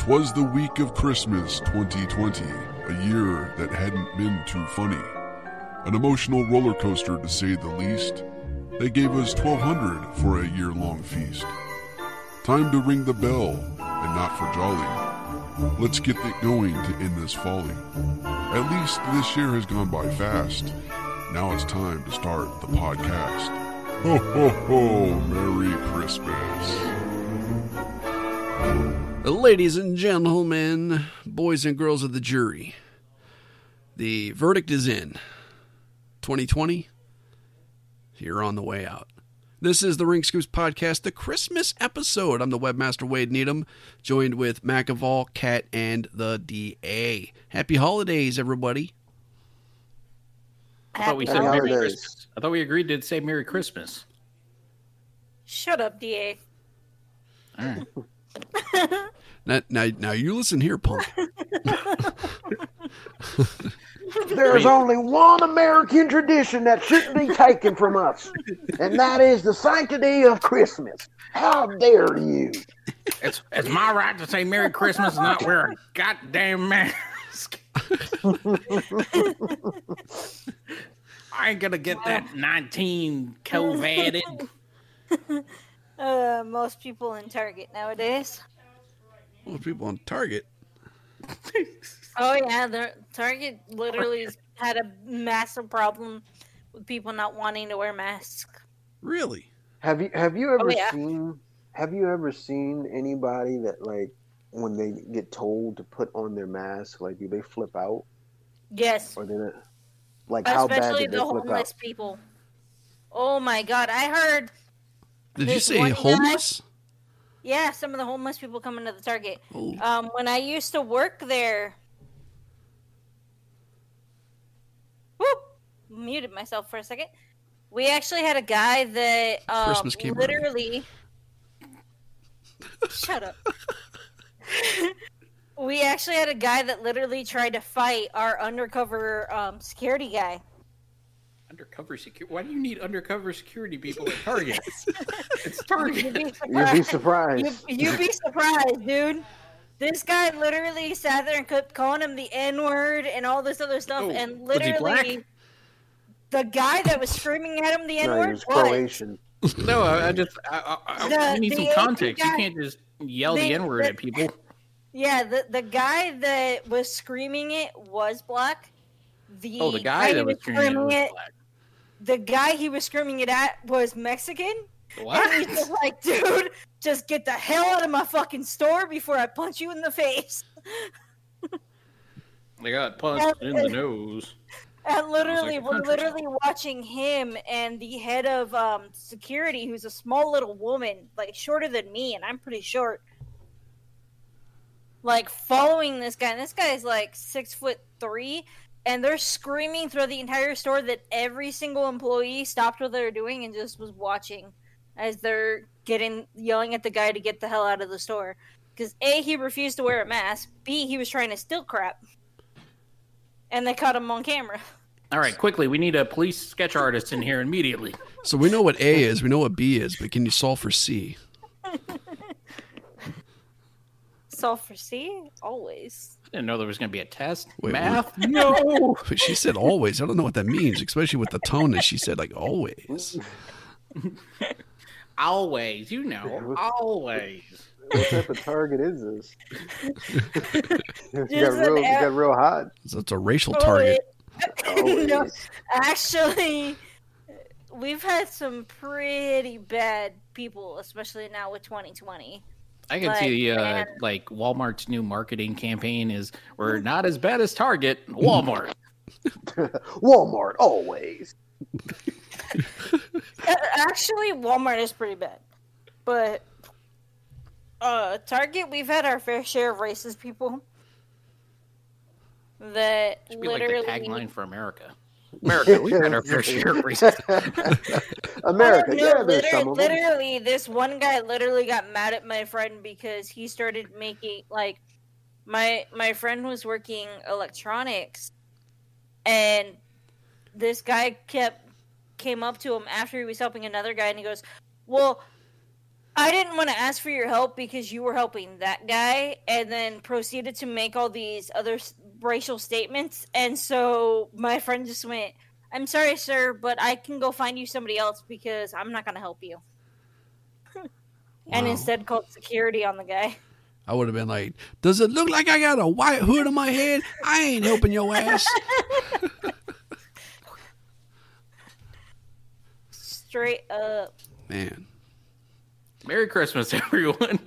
'Twas the week of Christmas 2020, a year that hadn't been too funny. An emotional roller coaster to say the least. They gave us 1200 for a year long feast. Time to ring the bell, and not for jolly. Let's get it going to end this folly. At least this year has gone by fast. Now it's time to start the podcast. Ho ho ho! Merry Christmas! Ladies and gentlemen, boys and girls of the jury, the verdict is in. 2020, you're on the way out. This is the Ring Scoops Podcast, the Christmas episode. I'm the webmaster Wade Needham, joined with McAvall, Cat, and the DA. Happy holidays, everybody. I thought we Happy said Merry holidays. Christmas. I thought we agreed to say Merry Christmas. Shut up, DA. All right. Now, now, now you listen here, punk. There's only one American tradition that shouldn't be taken from us, and that is the sanctity of Christmas. How dare you? It's it's my right to say Merry Christmas and not wear a goddamn mask. I ain't gonna get that 19 COVID. Uh, most people in Target nowadays. Most people on Target. Oh yeah, the Target literally has had a massive problem with people not wanting to wear masks. Really? Have you have you ever yeah. seen have you ever seen anybody that like when they get told to put on their mask, like do they flip out Yes, or they not like how bad especially did they the flip homeless out? people. Oh my god, I heard. Did you say one guy- homeless? Yeah, some of the homeless people coming to the Target. Oh, Um, when I used to work there. Whoop! Muted myself for a second. We actually had a guy that um, literally. Shut up. we actually had a guy that literally tried to fight our undercover um, security guy. Undercover security. Why do you need undercover security people at Target? it's Target. You'd be You'd be surprised. surprised. You, you'd be surprised, dude. This guy literally sat there and kept calling him the N word and all this other stuff, Oh, and was he black? literally, the guy that was screaming at him the N word no, he word was Croatian. No, I, I just I, I, I, The- we need some the context. You can't just yell the the- N word at people. Yeah, the the guy that was screaming it was black. The Oh, the guy he that was screaming it was black. The guy he was screaming it at was Mexican. What? And he's just like, dude, just get the hell out of my fucking store before I punch you in the face. They got punched in the nose. And literally, like we're literally watching him and the head of um, security, who's a small little woman, like shorter than me, and I'm pretty short. Like following this guy, and this guy is like six foot three, and they're screaming through the entire store that every single employee stopped what they were doing and just was watching as they're getting yelling at the guy to get the hell out of the store. Because a he refused to wear a mask, b he was trying to steal crap, and they caught him on camera. All right, quickly, we need a police sketch artist in here immediately. so we know what A is, we know what B is, but can you solve for C? Solve for C always. I didn't know there was going to be a test. Wait, Math? No. But she said always. I don't know what that means, especially with the tone that she said, like always. always, you know, always. What type of target is this? you, Just got real, an you air- got real hot. So it's a racial target. no, actually, we've had some pretty bad people, especially now with 2020. I can Like, see uh, man. like Walmart's new marketing campaign is we're not as bad as Target, Walmart. Walmart always. Actually, Walmart is pretty bad, but uh, Target, we've had our fair share of racist people that Should be like the tagline for America. America, we've had our fair share of racism. America, Oh, no, yeah, literally, some of them. literally, this one guy literally got mad at my friend because he started making like my my friend was working electronics, and this guy kept came up to him after he was helping another guy, and he goes, "Well, I didn't want to ask for your help because you were helping that guy, and then proceeded to make all these other s- racial statements. And so my friend just went, "I'm sorry, sir, but I can go find you somebody else because I'm not going to help you." and Wow. instead called security on the guy. I would have been like, "Does it look like I got a white hood on my head? I ain't helping your ass." Straight up. Man, Merry Christmas, everyone.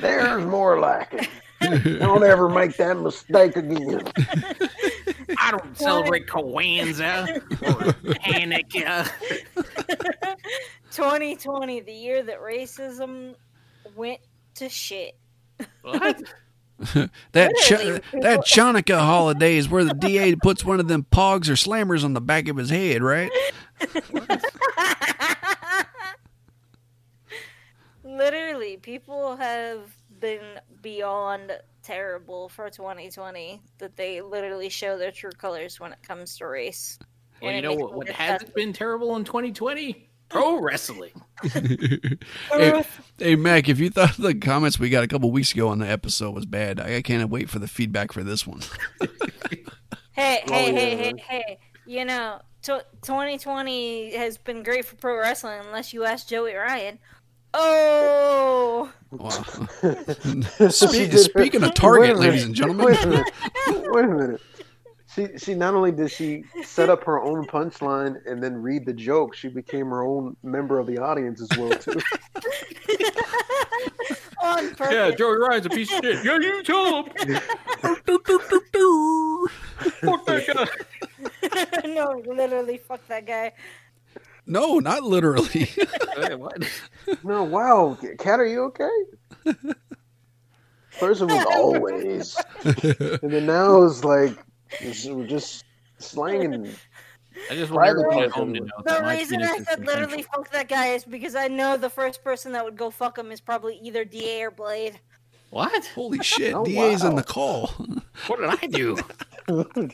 There's more like it. Don't ever make that mistake again. I don't celebrate Kwanzaa or Hanukkah. 2020, the year that racism went to shit. What? that Ch- that Chanukah holiday is where the DA puts one of them pogs or slammers on the back of his head, right? Literally, people have been beyond terrible for 2020 that they literally show their true colors when it comes to race. Well, And you know what, what hasn't been terrible in 2020? Pro wrestling. hey, hey, Mac, if you thought the comments we got a couple weeks ago on the episode was bad, I, I can't wait for the feedback for this one. Hey, Oh, hey, hey, hey, hey. You know, t- 2020 has been great for pro wrestling unless you ask Joey Ryan. Oh, Wow. Spe- did her- speaking of Target, a minute. ladies and gentlemen. Wait a minute. Wait a minute. She she not only did she set up her own punchline and then read the joke, she became her own member of the audience as well too. on purpose. Yeah, Joey Ryan's a piece of shit. Yeah, you tell him. Fuck that guy. no, literally, fuck that guy. No, not literally. Hey, what? No, wow, Cat, are you okay? First it was always, and then now it's like we're just slanging. I just want Private everyone at home to know The that reason I said literally consensual. fuck that guy is because I know the first person that would go fuck him is probably either DA or Blade. What? Holy shit, Oh, DA's in the call. What did I do?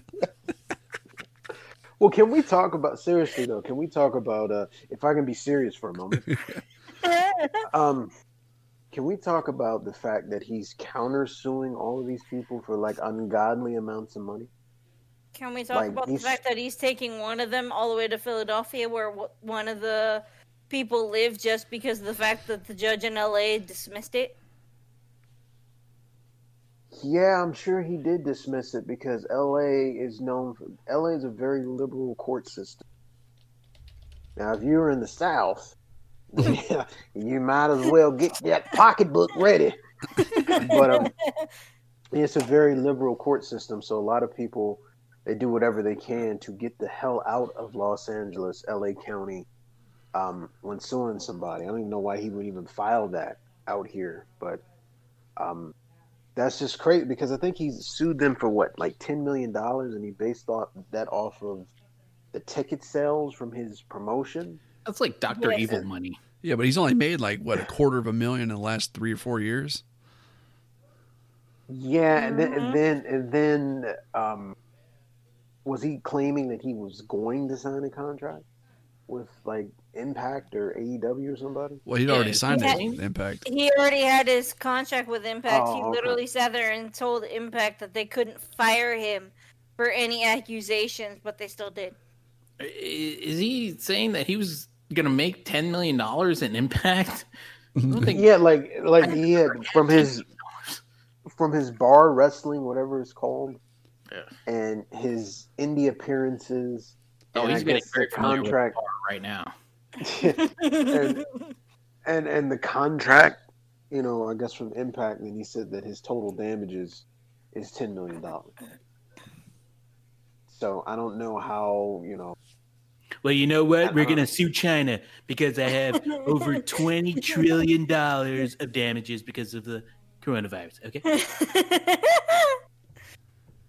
Well, can we talk about seriously though? Can we talk about uh, if I can be serious for a moment? Um, can we talk about the fact that he's countersuing all of these people for like ungodly amounts of money? Can we talk Like, about these- the fact that he's taking one of them all the way to Philadelphia, where w- one of the people live, just because of the fact that the judge in LA dismissed it? Yeah, I'm sure he did dismiss it because LA is known for LA is a very liberal court system. Now, if you're in the South, yeah, you might as well get that pocketbook ready. but um, it's a very liberal court system, so a lot of people they do whatever they can to get the hell out of Los Angeles, LA County, um, when suing somebody. I don't even know why he would even file that out here, but um, that's just crazy because I think he sued them for what, like ten million dollars, and he based off that off of the ticket sales from his promotion. That's like Doctor Yes. Evil money. yeah, but he's only made like what a quarter of a million in the last three or four years. Yeah, and then and then and then um, was he claiming that he was going to sign a contract with like Impact or AEW or somebody? Well, he'd Yeah, already signed yeah. it. with Impact. He already had his contract with Impact. Oh, he okay. literally sat there and told Impact that they couldn't fire him for any accusations, but they still did. Is he saying that he was going to make $10 million in impact? Think Yeah, like like he had from his from his bar wrestling, whatever it's called, Yeah. and his indie appearances. Oh, he's getting guess very the with contract bar right now. and, and and the contract, you know, I guess from Impact, and he said that his total damages is ten million dollars. So I don't know how you know. Well, you know what? We're going to sue China because I have over $20 trillion of damages because of the coronavirus. Okay.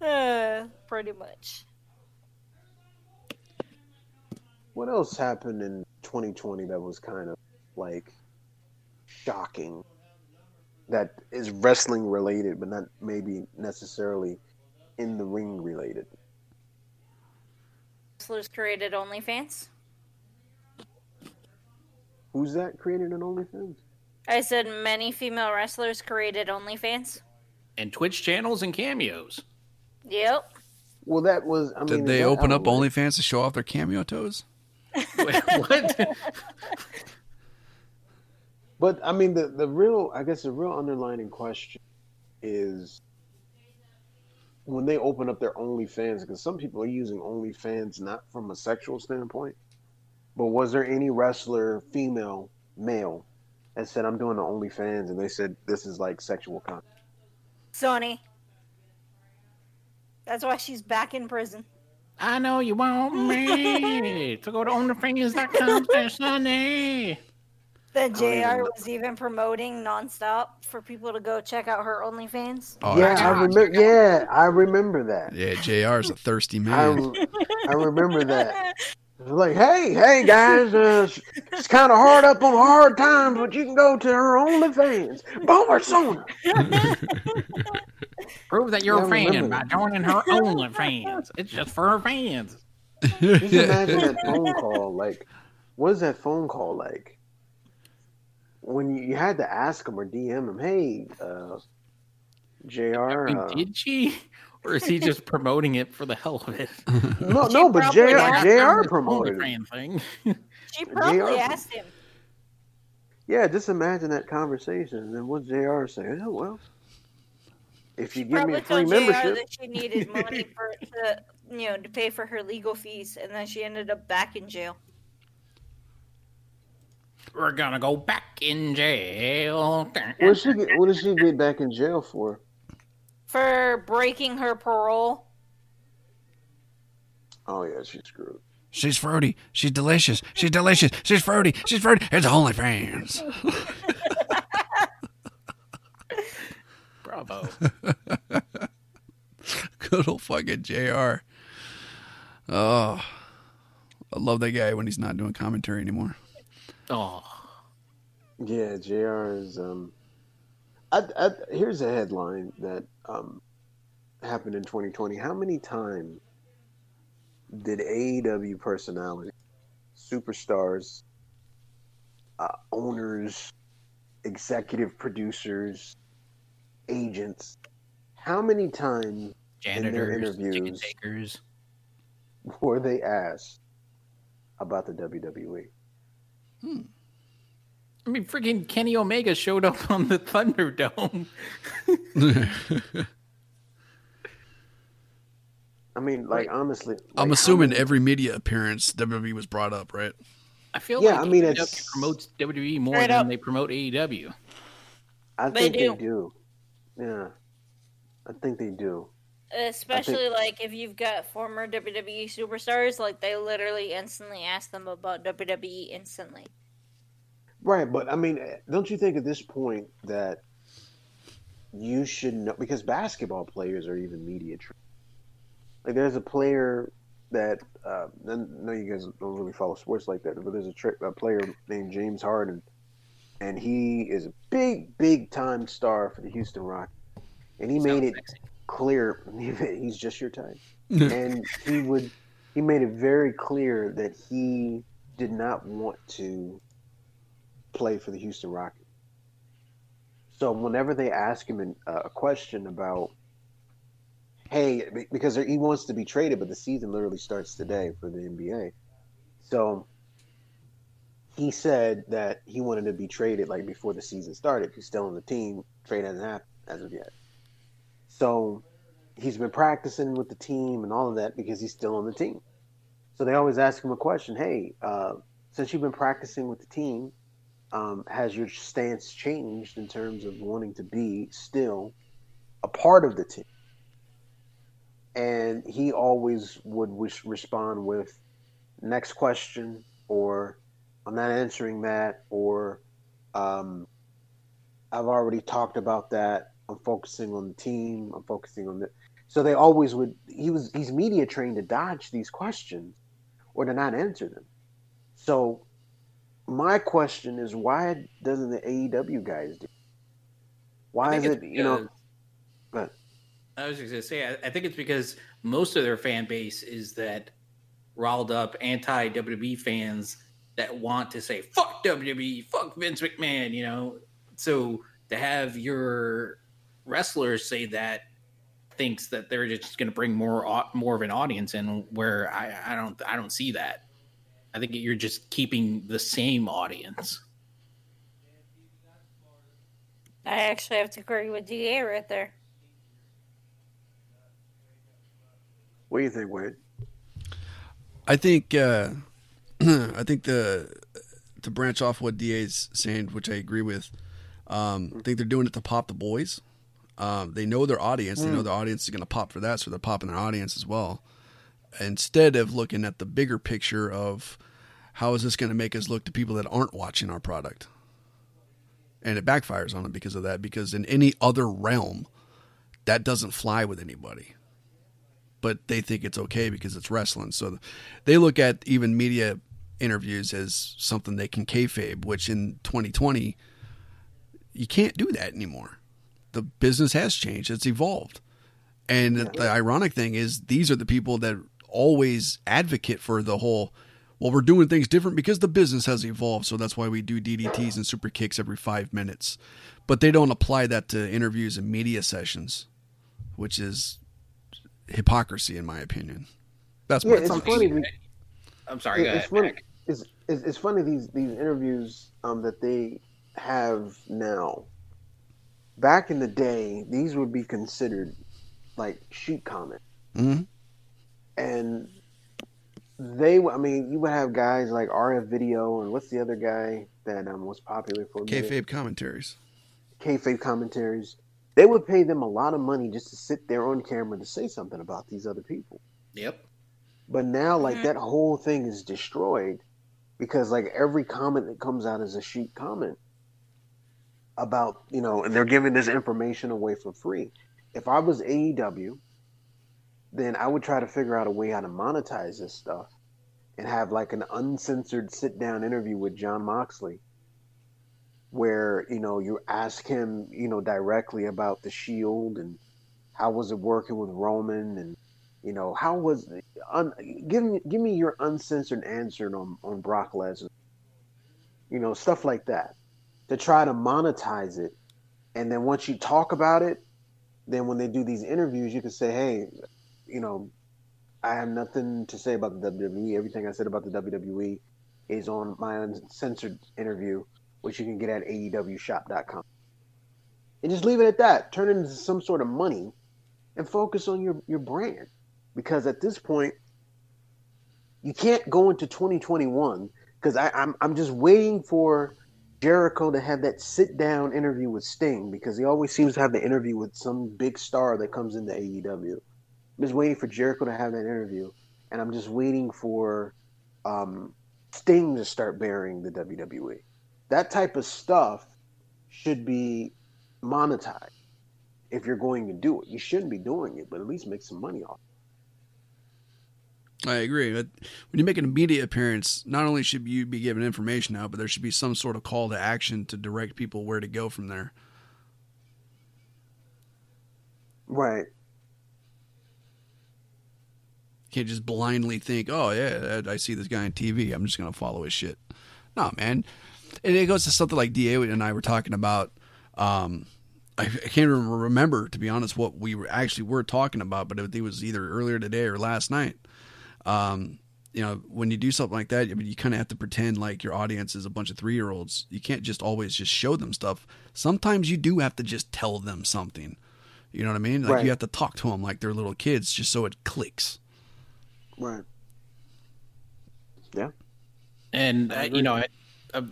uh, pretty much. What else happened in 2020 that was kind of like shocking? That is wrestling related, but not maybe necessarily in the ring related. Wrestlers created OnlyFans. Who's that created an OnlyFans? I said many female wrestlers created OnlyFans. And Twitch channels and cameos. Yep. Well, that was. I Did is they open up outright? OnlyFans to show off their cameo toes? Wait, what? But I mean, the the real, I guess, the real underlining question is when they open up their OnlyFans, because some people are using OnlyFans not from a sexual standpoint, but was there any wrestler, female, male, that said, "I'm doing the OnlyFans," and they said this is like sexual content? Sunny. That's why she's back in prison. I know you want me to go to OnlyFans.com slash Sunday. That Oh. JR was even promoting nonstop for people to go check out her OnlyFans. Oh, yeah, I actually- remember. Yeah, I remember that. yeah, JR's a thirsty I, man. I remember that. Like, hey, hey guys, uh, it's kind of hard up on hard times, but you can go to her OnlyFans, Boomer Sona. Prove that you're a fan by joining her OnlyFans. It's just for her fans. Just imagine that phone call. Like, what is that phone call like? When you, had to ask him or DM him, hey, uh, JR Uh, did she? Or is he just promoting it for the hell of it? no, no, but probably JR asked JR This promoted it. Thing. She probably JR asked him. Yeah, just imagine that conversation. And then what JR say? Oh well, if you She give me a free told JR membership, that she needed money for to, you know to pay for her legal fees, and then she ended up back in jail. We're gonna go back in jail. what did she get? What did she get back in jail for? For breaking her parole. Oh yeah, she's screwed. She's fruity. She's delicious. She's delicious. She's fruity. She's fruity. It's only OnlyFans. Bravo. Good old fucking JR. Oh, I love that guy when he's not doing commentary anymore. Oh, Yeah, JR is. Um, I, I, here's a headline that um, happened in 2020. How many times did AEW personalities, superstars, uh, owners, executive producers, agents, how many times janitors, ticket interviews. takers. were they asked about the? WWE? I mean, freaking Kenny Omega showed up on the Thunderdome. I mean, like honestly, I'm like, how assuming many- every media appearance WWE was brought up, right? I feel Yeah, like I mean, AEW it's- promotes WWE more Straight than up. they promote AEW. I They think they do. do. Yeah, I think they do. Especially like if you've got former WWE superstars, like they literally instantly ask them about WWE instantly. Right, but I mean, don't you think at this point that you should know because basketball players are even media trained. Like, there's a player that uh, I know you guys don't really follow sports like that, but there's a, tra- a player named James Harden, and he is a big, big time star for the Houston Rockets, and he made it Sounds sexy. clear he's just your type and he would he made it very clear that he did not want to play for the Houston Rockets. So whenever they ask him uh, a question about, hey, because he wants to be traded, but the season literally starts today for the NBA. So he said that he wanted to be traded like before the season started. He's still on the team. Trade hasn't happened as of yet. So he's been practicing with the team and all of that because he's still on the team. So they always ask him a question Hey, uh, since you've been practicing with the team, um, has your stance changed in terms of wanting to be still a part of the team? And he always would wish, respond with, next question, or I'm not answering that, or um, I've already talked about that. I'm focusing on the team. I'm focusing on the. So they always would. He was. He's media trained to dodge these questions, or to not answer them. So, my question is, why doesn't the AEW guys do? Why is it? it's You know. But I was just gonna say, I, I think it's because most of their fan base is that riled up anti WWE fans that want to say fuck WWE, fuck Vince McMahon, you know. So to have your wrestlers say that thinks that they're just going to bring more more of an audience in where I, I don't I don't see that. I think you're just keeping the same audience. I actually have to agree with DA right there. What do you think, Wade? I think uh, I think the to branch off what DA's saying, which I agree with. Um, I think they're doing it to pop the boys. Um, they know their audience. They know their audience is going to pop for that, so they're popping their audience as well. Instead of looking at the bigger picture of how is this going to make us look to people that aren't watching our product, and it backfires on them because of that. Because in any other realm, that doesn't fly with anybody but they think it's okay because it's wrestling. So they look at even media interviews as something they can kayfabe, which in 2020 you can't do that anymore. The business has changed; it's evolved. And the ironic thing is, these are the people that always advocate for the whole. Well, we're doing things different because the business has evolved, so that's why we do DDTs and super kicks every five minutes. But they don't apply that to interviews and media sessions, which is hypocrisy, in my opinion. That's yeah, it's funny. I'm sorry. it's funny. It's, it's, it's, funny these these interviews um, that they have now. Back in the day, these would be considered like sheet comment, mm-hmm. And they. I mean, you would have guys like RF Video and what's the other guy that um, was popular for kayfabe commentaries. Kayfabe commentaries they would pay them a lot of money just to sit there on camera to say something about these other people. Yep. But now, like mm-hmm. that whole thing is destroyed because like every comment that comes out is a sheet comment about you know, and they're giving this information away for free. If I was AEW, then I would try to figure out a way how to monetize this stuff and have like an uncensored sit down interview with Jon Moxley where you know you ask him you know directly about the shield and how was it working with Roman and you know how was un, give me give me your uncensored answer on on Brock Lesnar. You know stuff like that to try to monetize it. And then once you talk about it then when they do these interviews you can say hey you know I have nothing to say about the WWE everything I said about the WWE is on my uncensored interview which you can get at AEWshop.com. And just leave it at that. Turn it into some sort of money and focus on your, your brand. Because at this point, you can't go into 2021 because I'm, I'm just waiting for Jericho to have that sit down interview with Sting because he always seems to have the interview with some big star that comes into AEW. I'm just waiting for Jericho to have that interview, and I'm just waiting for um, Sting to start bearing the WWE that type of stuff should be monetized if you're going to do it. You shouldn't be doing it, but at least make some money off. I agree. But when you make an immediate appearance, not only should you be given information out, but there should be some sort of call to action to direct people where to go from there. Right. Can't just blindly think, "Oh yeah, I see this guy on TV. I'm just to follow his shit." No, man and it goes to something like Da and I were talking about. Um, I, I, can't even remember to be honest what we were actually were talking about, but it, it was either earlier today or last night. Um, you know, when you do something like that, I mean, you kind of have to pretend like your audience is a bunch of three year olds. You can't just always just show them stuff. Sometimes you do have to just tell them something. You know what I mean? Like right. you have to talk to them like they're little kids, just so it clicks. Right. Yeah. And uh, you know, I, I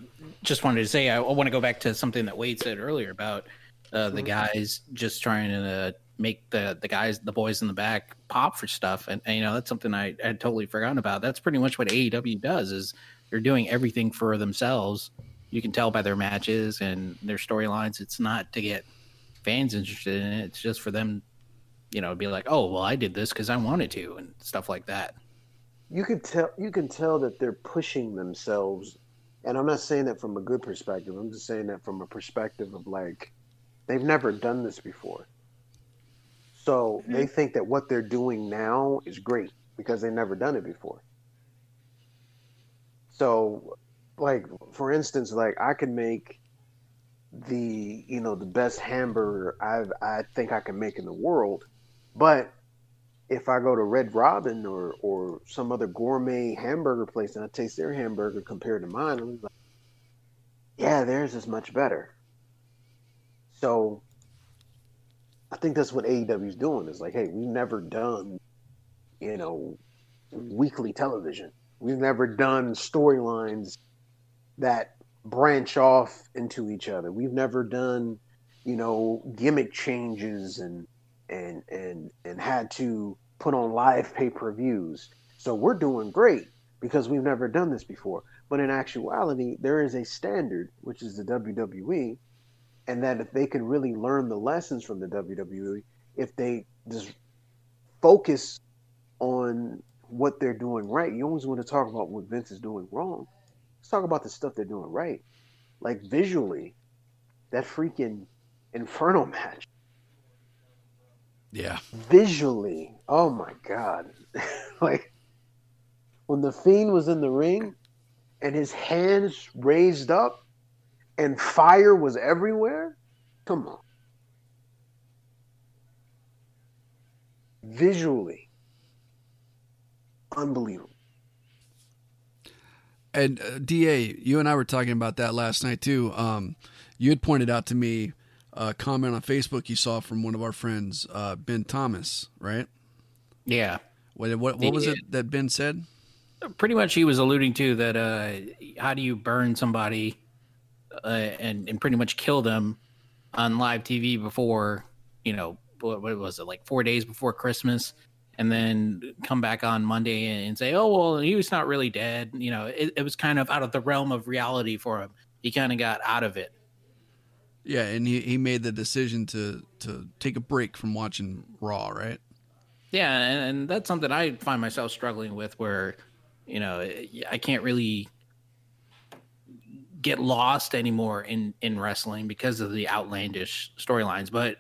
just wanted to say I, want to go back to something that Wade said earlier about uh, the mm-hmm. guys just trying to uh, make the the guys the boys in the back pop for stuff, and, and you know that's something I had totally forgotten about. That's pretty much what AEW does is they're doing everything for themselves. You can tell by their matches and their storylines. It's not to get fans interested in it. It's just for them, you know, be like, oh well, I did this because I wanted to, and stuff like that. You can tell. You can tell that they're pushing themselves and I'm not saying that from a good perspective. I'm just saying that from a perspective of like they've never done this before. So mm-hmm. they think that what they're doing now is great because they've never done it before. So like for instance, like I could make the you know the best hamburger I I think I can make in the world, but if I go to Red Robin or or some other gourmet hamburger place and I taste their hamburger compared to mine, I'm like, yeah, theirs is much better. So I think that's what AEW is doing. Is like, hey, we've never done, you know, weekly television. We've never done storylines that branch off into each other. We've never done, you know, gimmick changes and and and and had to put on live pay-per-views. So we're doing great because we've never done this before. But in actuality, there is a standard, which is the WWE, and that if they could really learn the lessons from the WWE, if they just focus on what they're doing right, you always want to talk about what Vince is doing wrong. Let's talk about the stuff they're doing right. Like visually, that freaking Inferno match. Yeah. Visually, oh my god. like when the fiend was in the ring and his hands raised up and fire was everywhere? Come on. Visually, unbelievable. And uh, Da, you and I were talking about that last night too. Um, you had pointed out to me a comment on Facebook you saw from one of our friends, uh, Ben Thomas, right? Yeah. What what, what was it that Ben said? Pretty much, he was alluding to that. Uh, how do you burn somebody uh, and and pretty much kill them on live TV before you know what, what was it like four days before Christmas? and then come back on Monday and say, "Oh well, he was not really dead." You know, it, it was kind of out of the realm of reality for him. He kind of got out of it. Yeah, and he, he made the decision to to take a break from watching Raw, right? Yeah, and, and that's something I find myself struggling with, where you know I can't really get lost anymore in in wrestling because of the outlandish storylines, but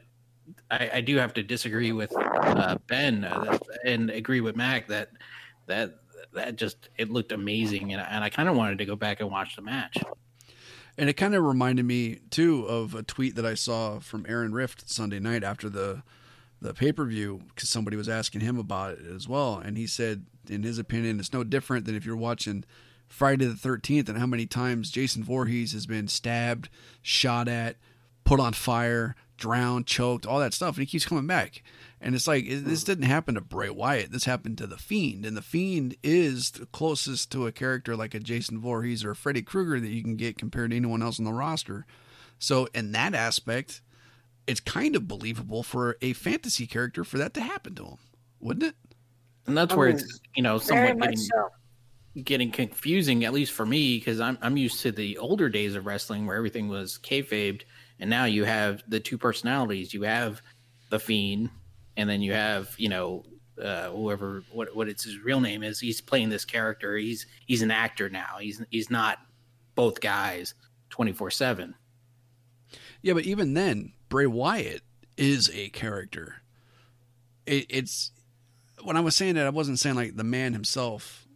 I, I, do have to disagree with uh, Ben uh, and agree with Mac that that that just it looked amazing, and, and I kind of wanted to go back and watch the match. And it kind of reminded me too of a tweet that I saw from Aaron Rift Sunday night after the the pay per view because somebody was asking him about it as well, and he said, in his opinion, it's no different than if you're watching Friday the Thirteenth and how many times Jason Voorhees has been stabbed, shot at, put on fire, drowned, choked, all that stuff, and he keeps coming back. And it's like this hmm. didn't happen to Bray Wyatt. This happened to the Fiend, and the Fiend is the closest to a character like a Jason Voorhees or a Freddy Krueger that you can get compared to anyone else on the roster. So in that aspect, it's kind of believable for a fantasy character for that to happen to him, wouldn't it? And that's where it's you know somewhat getting so. getting confusing, at least for me, because I'm I'm used to the older days of wrestling where everything was kayfabed, and now you have the two personalities. You have the Fiend, and then you have you know uh, whoever what what it's his real name is. He's playing this character. He's he's an actor now. He's he's not both guys twenty four seven. Yeah, but even then, Bray Wyatt is a character. It, it's when I was saying that, I wasn't saying like the man himself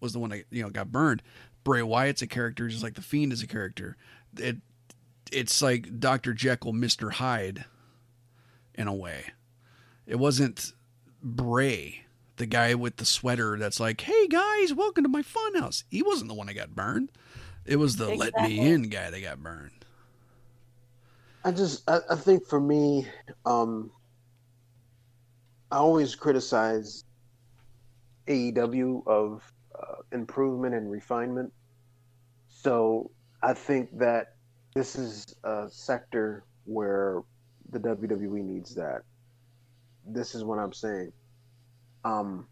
was the one that you know got burned. Bray Wyatt's a character, just like the Fiend is a character. It it's like Doctor Jekyll, Mister Hyde, in a way. It wasn't Bray, the guy with the sweater that's like, "Hey guys, welcome to my funhouse." He wasn't the one that got burned. It was the "Let me in" guy that got burned. I just I, I think for me, um, I always criticize AEW of uh, improvement and refinement. So I think that this is a sector where the WWE needs that. This is what I'm saying. Um,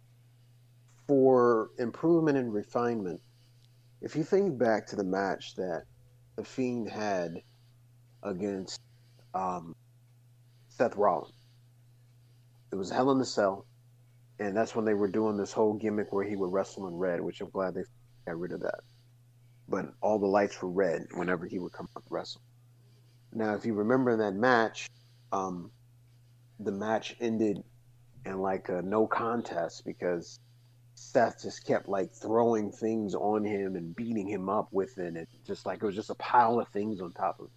for improvement and refinement, if you think back to the match that the Fiend had against um, Seth Rollins. It was Hell in the Cell, and that's when they were doing this whole gimmick where he would wrestle in red, which I'm glad they got rid of that. But all the lights were red whenever he would come to wrestle. Now, if you remember that match, um, the match ended in like a no contest because Seth just kept like throwing things on him and beating him up with it. And just like it was just a pile of things on top of it.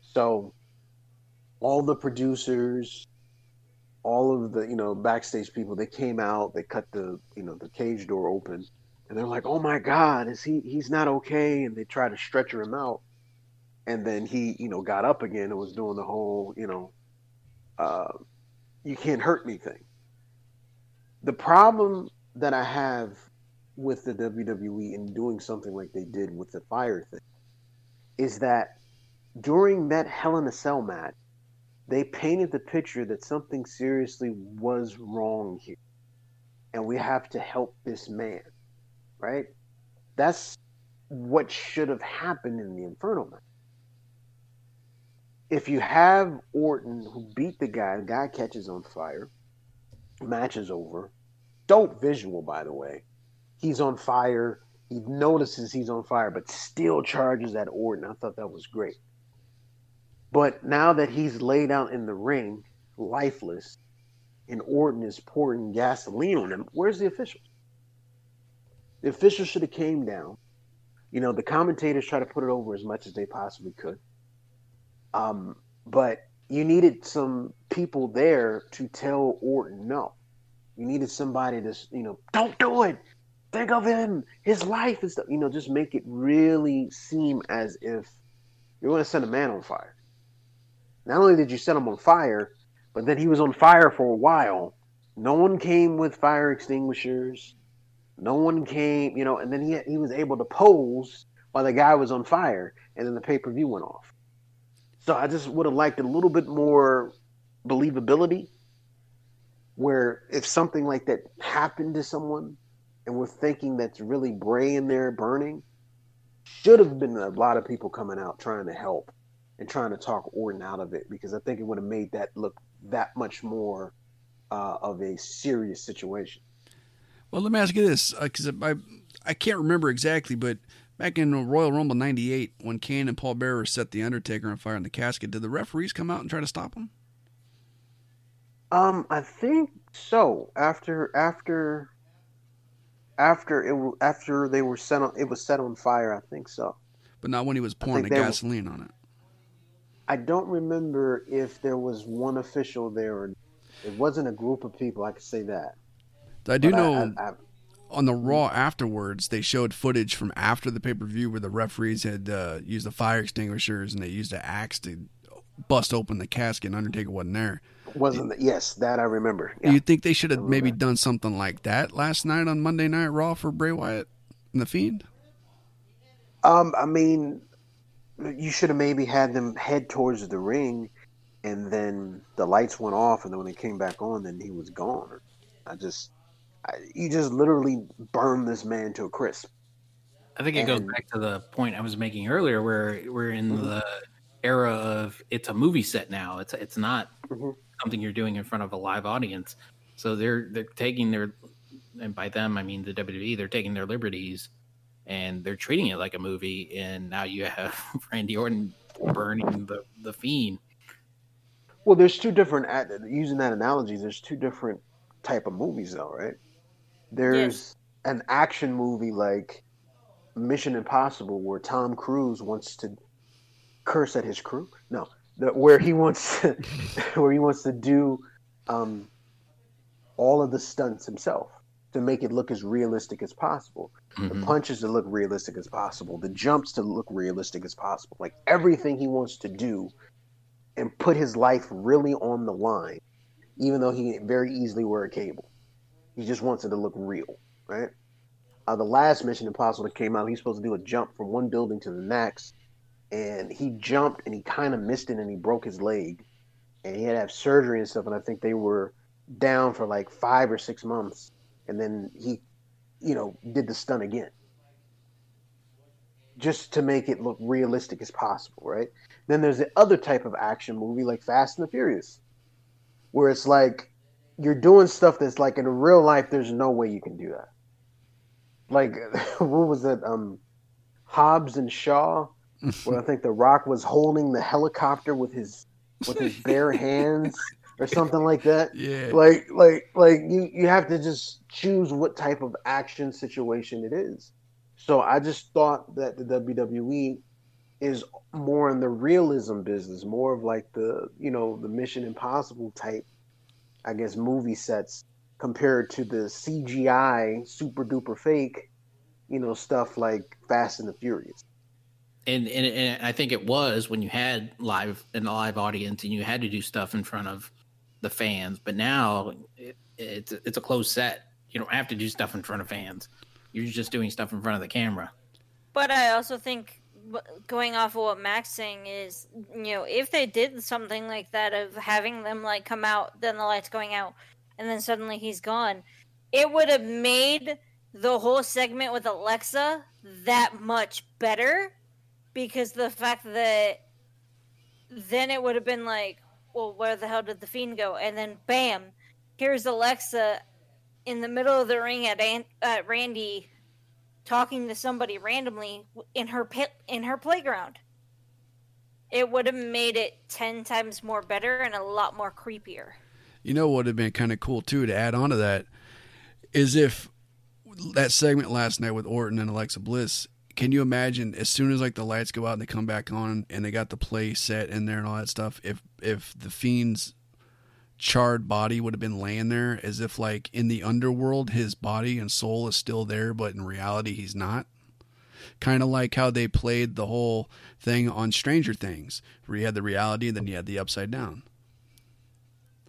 So all the producers, all of the, you know, backstage people, they came out, they cut the, you know, the cage door open and they're like, "Oh my God, is he? He's not okay." And they try to stretcher him out, and then he, you know, got up again and was doing the whole, you know, uh, you can't hurt me thing. The problem that I have with the WWE in doing something like they did with the fire thing is that during that Hell in a Cell match, they painted the picture that something seriously was wrong here, and we have to help this man right? That's what should have happened in the Inferno match. If you have Orton who beat the guy, the guy catches on fire, match is over. Dope visual, by the way. He's on fire. He notices he's on fire, but still charges at Orton. I thought that was great. But now that he's laid out in the ring, lifeless, and Orton is pouring gasoline on him, where's the official? The official should have came down. You know, the commentators try to put it over as much as they possibly could. Um, but you needed some people there to tell Orton no. You needed somebody to, you know, don't do it. Think of him, his life and stuff. You know, just make it really seem as if you're going to set a man on fire. Not only did you set him on fire, but then he was on fire for a while. No one came with fire extinguishers. No one came, you know, and then he he was able to pose while the guy was on fire, and then the pay per view went off. So I just would have liked a little bit more believability, where if something like that happened to someone, and we're thinking that's really Bray in there burning, should have been a lot of people coming out trying to help and trying to talk Orton out of it because I think it would have made that look that much more uh, of a serious situation. Well, let me ask you this, because uh, I I can't remember exactly, but back in Royal Rumble '98, when Kane and Paul Bearer set the Undertaker on fire in the casket, did the referees come out and try to stop him? Um, I think so. After after after it after they were set on, it was set on fire. I think so. But not when he was pouring the gasoline were, on it. I don't remember if there was one official there or it wasn't a group of people. I could say that. I do but know I, I, on the Raw afterwards, they showed footage from after the pay per view where the referees had uh, used the fire extinguishers and they used an axe to bust open the casket. and Undertaker wasn't there. Wasn't it? Yes, that I remember. Yeah. You think they should have maybe done something like that last night on Monday Night Raw for Bray Wyatt and the Fiend? Um, I mean, you should have maybe had them head towards the ring, and then the lights went off, and then when they came back on, then he was gone. I just you just literally burn this man to a crisp. I think it and, goes back to the point I was making earlier, where we're in mm-hmm. the era of it's a movie set now. It's it's not mm-hmm. something you're doing in front of a live audience. So they're they're taking their, and by them I mean the WWE. They're taking their liberties, and they're treating it like a movie. And now you have Randy Orton burning the the fiend. Well, there's two different using that analogy. There's two different type of movies, though, right? There's yes. an action movie like Mission Impossible where Tom Cruise wants to curse at his crew. No, where he wants to, where he wants to do um, all of the stunts himself to make it look as realistic as possible. Mm-hmm. The punches to look realistic as possible. The jumps to look realistic as possible. Like everything he wants to do and put his life really on the line, even though he very easily wear a cable. He just wants it to look real, right? Uh, the last Mission Impossible that came out, he's supposed to do a jump from one building to the next, and he jumped and he kind of missed it and he broke his leg, and he had to have surgery and stuff. And I think they were down for like five or six months, and then he, you know, did the stunt again, just to make it look realistic as possible, right? Then there's the other type of action movie like Fast and the Furious, where it's like you're doing stuff that's like in real life. There's no way you can do that. Like what was it? Um, Hobbs and Shaw, where I think The Rock was holding the helicopter with his with his bare hands, or something like that. Yeah. Like like like you you have to just choose what type of action situation it is. So I just thought that the WWE is more in the realism business, more of like the you know the Mission Impossible type, I guess movie sets compared to the CGI super duper fake, you know stuff like Fast and the Furious. And, and and I think it was when you had live an live audience and you had to do stuff in front of the fans. But now it, it's it's a closed set. You don't have to do stuff in front of fans. You're just doing stuff in front of the camera. But I also think going off of what Max saying is, you know, if they did something like that of having them like come out, then the lights going out, and then suddenly he's gone, it would have made the whole segment with Alexa that much better because the fact that then it would have been like, well, where the hell did the fiend go? And then bam, here's Alexa in the middle of the ring at, An- at Randy talking to somebody randomly in her pit in her playground. It would have made it ten times more better and a lot more creepier. You know what would have been kind of cool too to add on to that is if that segment last night with Orton and Alexa Bliss. Can you imagine as soon as like the lights go out and they come back on and they got the play set in there and all that stuff? If if the fiend's charred body would have been laying there as if like in the underworld his body and soul is still there but in reality he's not. Kind of like how they played the whole thing on stranger things where you had the reality and then you had the upside down.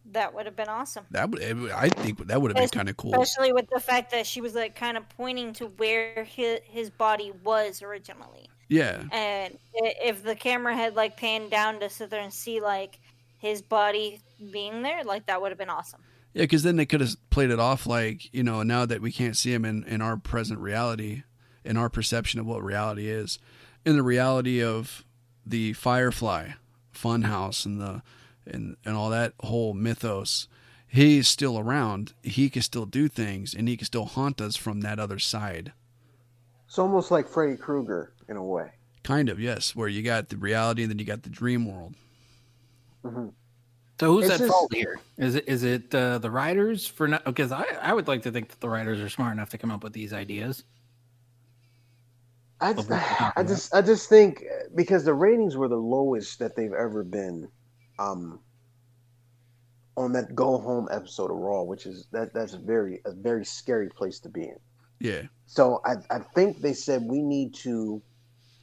That would have been awesome. That would i think that would have been kind of cool. especially with the fact that she was like kind of pointing to where his, his body was originally. Yeah. And if the camera had like panned down to sit there and see like his body being there, like that would have been awesome. Yeah, because then they could have played it off like you know now that we can't see him in in our present reality, in our perception of what reality is, in the reality of the Firefly Funhouse and the and and all that whole mythos. He's still around. He can still do things, and he can still haunt us from that other side. It's almost like Freddy Krueger in a way. Kind of, yes. Where you got the reality, and then you got the dream world. Mm-hmm. So who's it's at just, fault here? Is it is it uh, the writers for not? Because I I would like to think that the writers are smart enough to come up with these ideas. I just, I just I just think because the ratings were the lowest that they've ever been, um, on that go home episode of Raw, which is that that's a very a very scary place to be in. Yeah. So I I think they said we need to,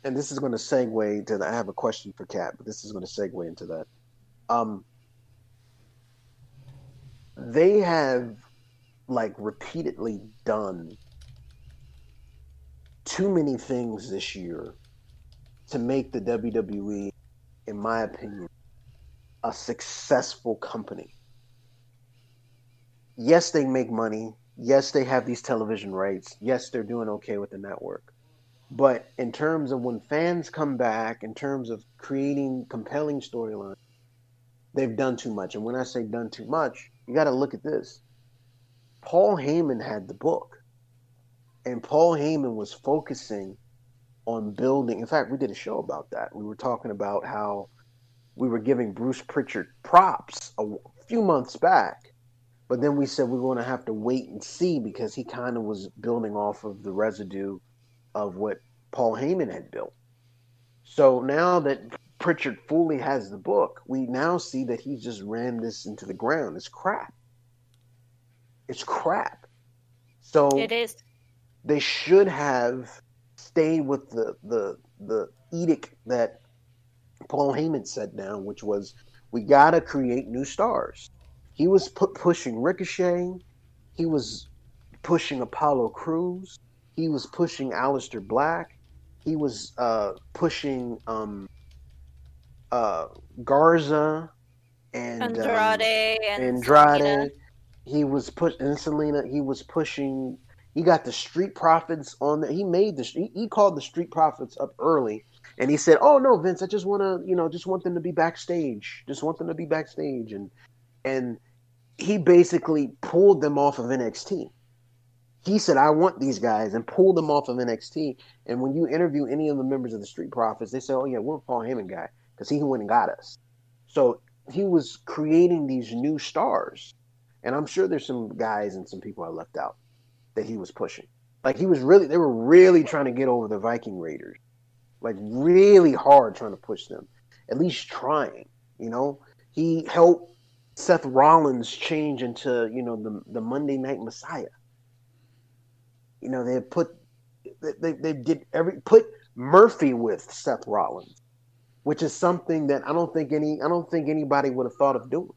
and this is going to segue to. I have a question for Kat, but this is going to segue into that um, they have like repeatedly done too many things this year to make the WWE, in my opinion, a successful company. Yes, they make money. Yes, they have these television rights. Yes, they're doing okay with the network. But in terms of when fans come back, in terms of creating compelling storylines, they've done too much. And when I say done too much, you got to look at this. Paul Heyman had the book, and Paul Heyman was focusing on building. In fact, we did a show about that. We were talking about how we were giving Bruce Pritchard props a few months back, but then we said we are going to have to wait and see because he kind of was building off of the residue of what Paul Heyman had built. So now that Pritchard fully has the book, we now see that he just ran this into the ground. It's crap. It's crap. So it is. They should have stayed with the the the edict that Paul Heyman set down, which was we got to create new stars. He was pu- pushing Ricochet. He was pushing Apollo Crews. He was pushing Aleister Black. He was uh, pushing um, uh, Garza and Andrade um, and Andrade. Zelina. He was pushing and Zelina. He was pushing. He got the Street Profits on the. He made the. He, he called the Street Profits up early, and he said, "Oh no, Vince, I just want to, you know, just want them to be backstage. Just want them to be backstage." And and he basically pulled them off of NXT. He said, "I want these guys," and pulled them off of NXT. And when you interview any of the members of the Street Profits, they say, "Oh yeah, we're a Paul Heyman guy." Because he went and got us. So he was creating these new stars, and I'm sure there's some guys and some people I left out that he was pushing. Like he was really, they were really trying to get over the Viking Raiders, like really hard trying to push them, at least trying. You know, he helped Seth Rollins change into you know the the Monday Night Messiah. You know, they put they they did every put Murphy with Seth Rollins, which is something that I don't think any I don't think anybody would have thought of doing.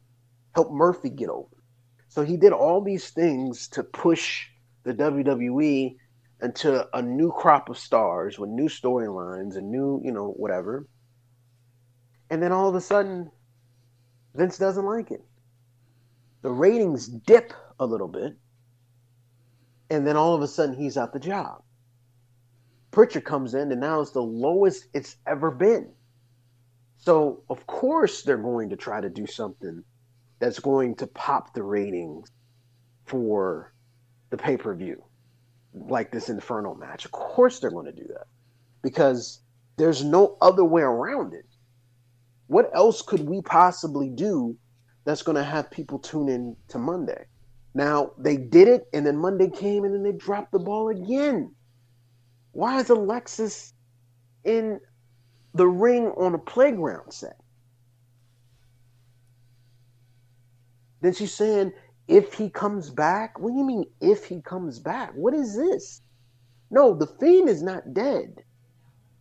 Help Murphy get over. So he did all these things to push the WWE into a new crop of stars with new storylines and new, you know, whatever. And then all of a sudden, Vince doesn't like it. The ratings dip a little bit. And then all of a sudden, he's out the job. Pritchard comes in, and now it's the lowest it's ever been. So, of course, they're going to try to do something that's going to pop the ratings for the pay per view, like this Inferno match. Of course, they're going to do that because there's no other way around it. What else could we possibly do that's going to have people tune in to Monday? Now, they did it, and then Monday came, and then they dropped the ball again. Why is Alexis in the ring on a playground set? Then she's saying, if he comes back? What do you mean, if he comes back? What is this? No, the Fiend is not dead.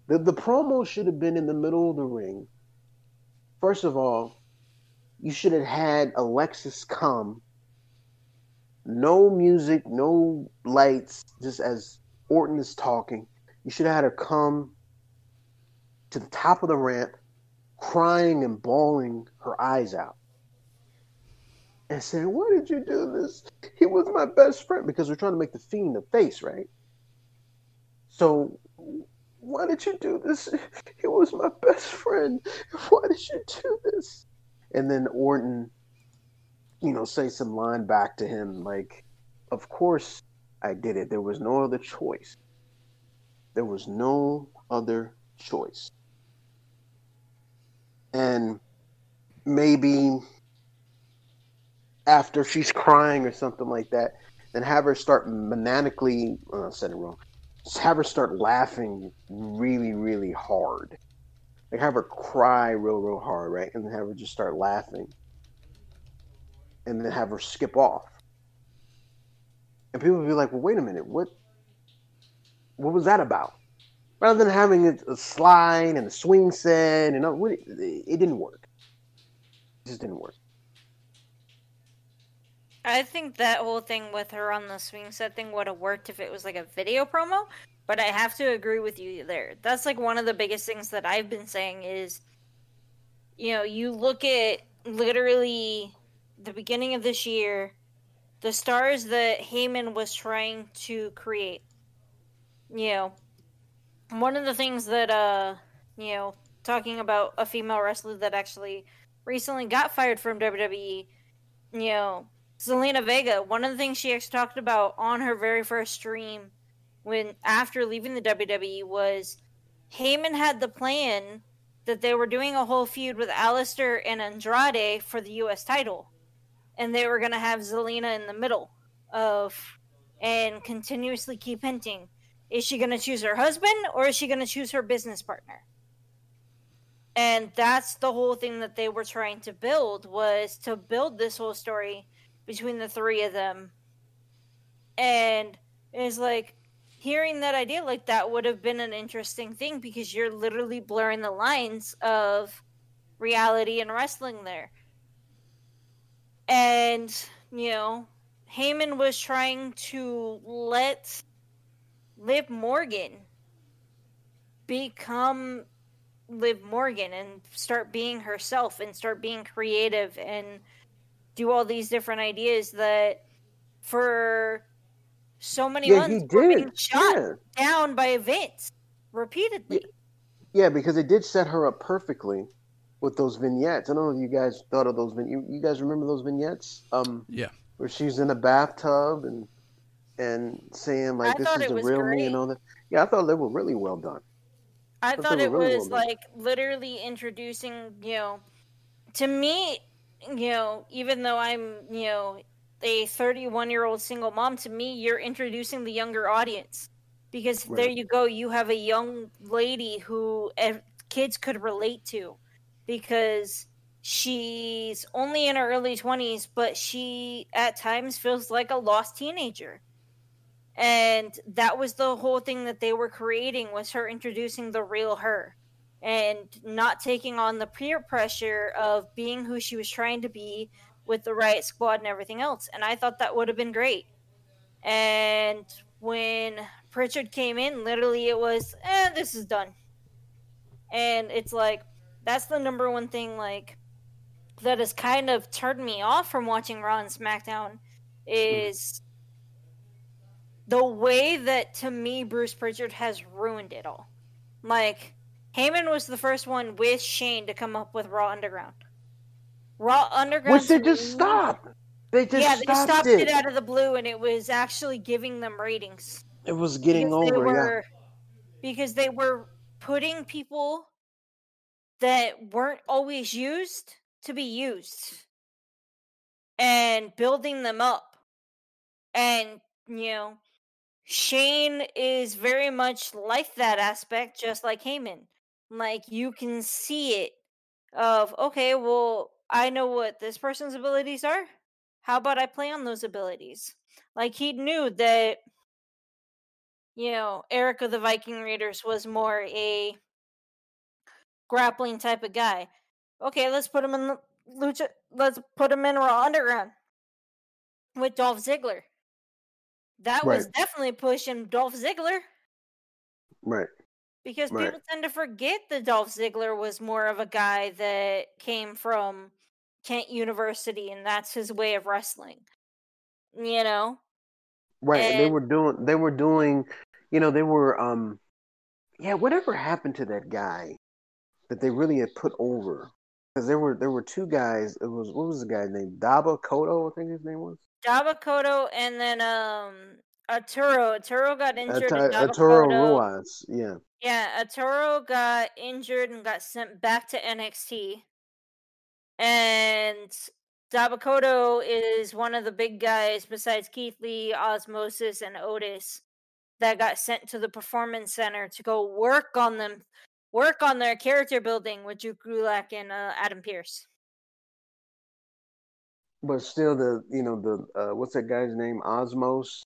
The, the promo should have been in the middle of the ring. First of all, you should have had Alexis come. No music, no lights, just as Orton is talking. You should have had her come to the top of the ramp, crying and bawling her eyes out. And saying, Why did you do this? He was my best friend. Because we're trying to make the fiend a face, right? So why did you do this? He was my best friend. Why did you do this? And then Orton, you know, say some line back to him like, Of course I did it. There was no other choice. There was no other choice. And maybe after she's crying or something like that, then have her start maniacally, I said it wrong, just have her start laughing really, really hard. Like have her cry real, real hard, right? And then have her just start laughing. And then have her skip off and people would be like, "Well, wait a minute, what? What was that about?" Rather than having a, slide and a swing set and all, it, it didn't work. It just didn't work. I think that whole thing with her on the swing set thing would have worked if it was like a video promo, but I have to agree with you there. That's like one of the biggest things that I've been saying is you know, you look at literally the beginning of this year the stars that Heyman was trying to create. You know, one of the things that, uh, you know, talking about a female wrestler that actually recently got fired from WWE, you know, Zelina Vega, one of the things she actually talked about on her very first stream when after leaving the WWE was Heyman had the plan that they were doing a whole feud with Aleister and Andrade for the US title and they were going to have Zelina in the middle of and continuously keep hinting is she going to choose her husband or is she going to choose her business partner? And that's the whole thing that they were trying to build was to build this whole story between the three of them. And it's like hearing that idea like that would have been an interesting thing because you're literally blurring the lines of reality and wrestling there. And you know Heyman was trying to let Liv Morgan become Liv Morgan and start being herself and start being creative and do all these different ideas that for so many yeah, months were being shot yeah. down by Vince repeatedly. Yeah. yeah, because it did set her up perfectly with those vignettes. I don't know if you guys thought of those. You, you guys remember those vignettes? Um, yeah, where she's in a bathtub and and saying like, I "This is the real great. me" and all that. Yeah, I thought they were really well done. I, I thought, thought it was well like literally introducing, you know, to me, you know, even though I'm, you know, a 31 year old single mom, to me, you're introducing the younger audience because right. there you go. You have a young lady who kids could relate to because she's only in her early 20s, but she at times feels like a lost teenager. And that was the whole thing that they were creating was her introducing the real her and not taking on the peer pressure of being who she was trying to be with the riot squad and everything else. And I thought that would have been great. And when Pritchard came in, literally it was, eh, this is done. And it's like, that's the number one thing, like, that has kind of turned me off from watching Raw and SmackDown is the way that, to me, Bruce Pritchard has ruined it all. Like, Heyman was the first one with Shane to come up with Raw Underground. Raw Underground. Which they just stopped. They just yeah, they stopped it. it. out of the blue, and it was actually giving them ratings. It was getting because over, were, yeah. Because they were putting people that weren't always used to be used, and building them up, and you know, Shane is very much like that aspect, just like Heyman. Like you can see it of okay, well, I know what this person's abilities are. How about I play on those abilities? Like he knew that you know, Eric of the Viking Raiders was more a grappling type of guy. Okay, let's put him in the Lucha. Let's put him in Raw Underground with Dolph Ziggler. That right. was definitely pushing Dolph Ziggler. Right. Because right. people tend to forget that Dolph Ziggler was more of a guy that came from Kent University and that's his way of wrestling. You know? Right. And, they were doing they were doing you know, they were um yeah, whatever happened to that guy that they really had put over? Because there were there were two guys. It was what was the guy named Dabba-Kato? I think his name was Dabba-Kato, and then um Arturo. Arturo got injured. At- Arturo Ruas, yeah. Yeah, Arturo got injured and got sent back to NXT. And Dabba-Kato is one of the big guys besides Keith Lee, Osmosis, and Otis that got sent to the performance center to go work on them, work on their character building with Drew Gulak and uh, Adam Pearce. But still, the you know the uh, what's that guy's name? Osmos.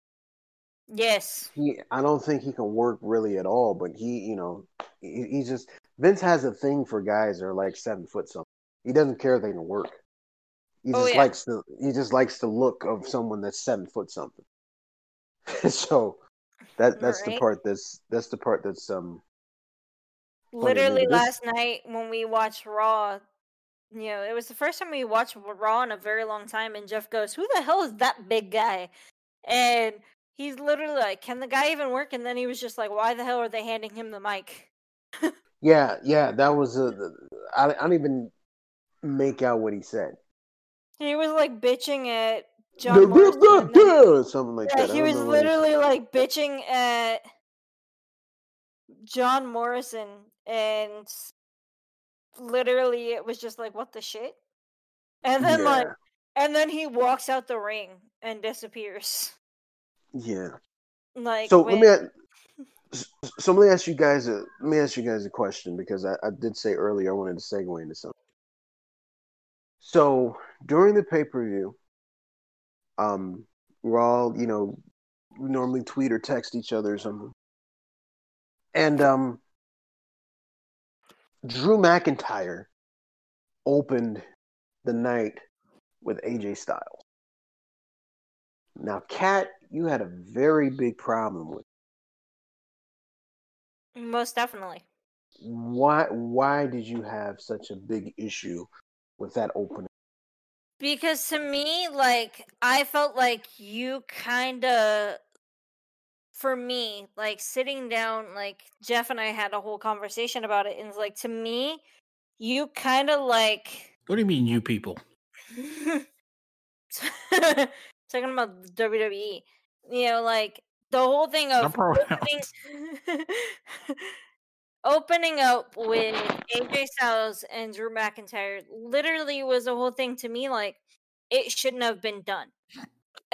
Yes. He, I don't think he can work really at all. But he, you know, he, he just Vince has a thing for guys that are like seven foot something. He doesn't care if they can work. He oh, just yeah. likes the he just likes the look of someone that's seven foot something. so that that's right. the part that's that's the part that's um literally last night when we watched Raw, you know, it was the first time we watched Raw in a very long time and Jeff goes, Who the hell is that big guy? And he's literally like, Can the guy even work? And then he was just like, Why the hell are they handing him the mic? yeah, yeah, that was uh, a I, I don't even make out what he said. He was like bitching at John Morrison, then, something like yeah, that. He was literally like bitching at John Morrison, and literally it was just like, "What the shit?" And then yeah. like, and then he walks out the ring and disappears. Yeah. Like so. When... Let me. So let me ask you guys a let me ask you guys a question because I, I did say earlier I wanted to segue into something. So during the pay per view, um, we're all, you know, we normally tweet or text each other or something. And um, Drew McIntyre opened the night with AJ Styles. Now, Kat, you had a very big problem with. Most definitely. Why? Why did you have such a big issue with that opening? Because to me, like, I felt like you kind of, for me, like, sitting down, like, Jeff and I had a whole conversation about it. And it's like, to me, you kind of like. What do you mean, you people? Talking about WWE. You know, like, the whole thing of. Opening, opening up with AJ Styles and Drew McIntyre literally was a whole thing to me. Like it shouldn't have been done.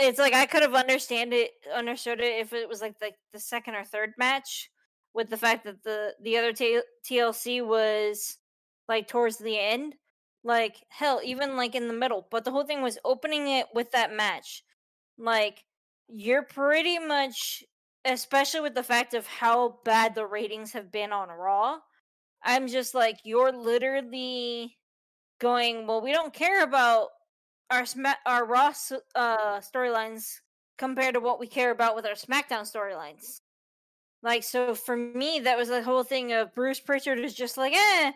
It's like I could have understand it, understood it if it was like the the second or third match, with the fact that the the other t- TLC was like towards the end, like hell, even like in the middle. But the whole thing was opening it with that match. Like you're pretty much especially with the fact of how bad the ratings have been on Raw. I'm just like you're literally going, well, we don't care about our our Raw uh, storylines compared to what we care about with our SmackDown storylines. Like, so for me, that was the whole thing of Bruce Pritchard is just like, eh,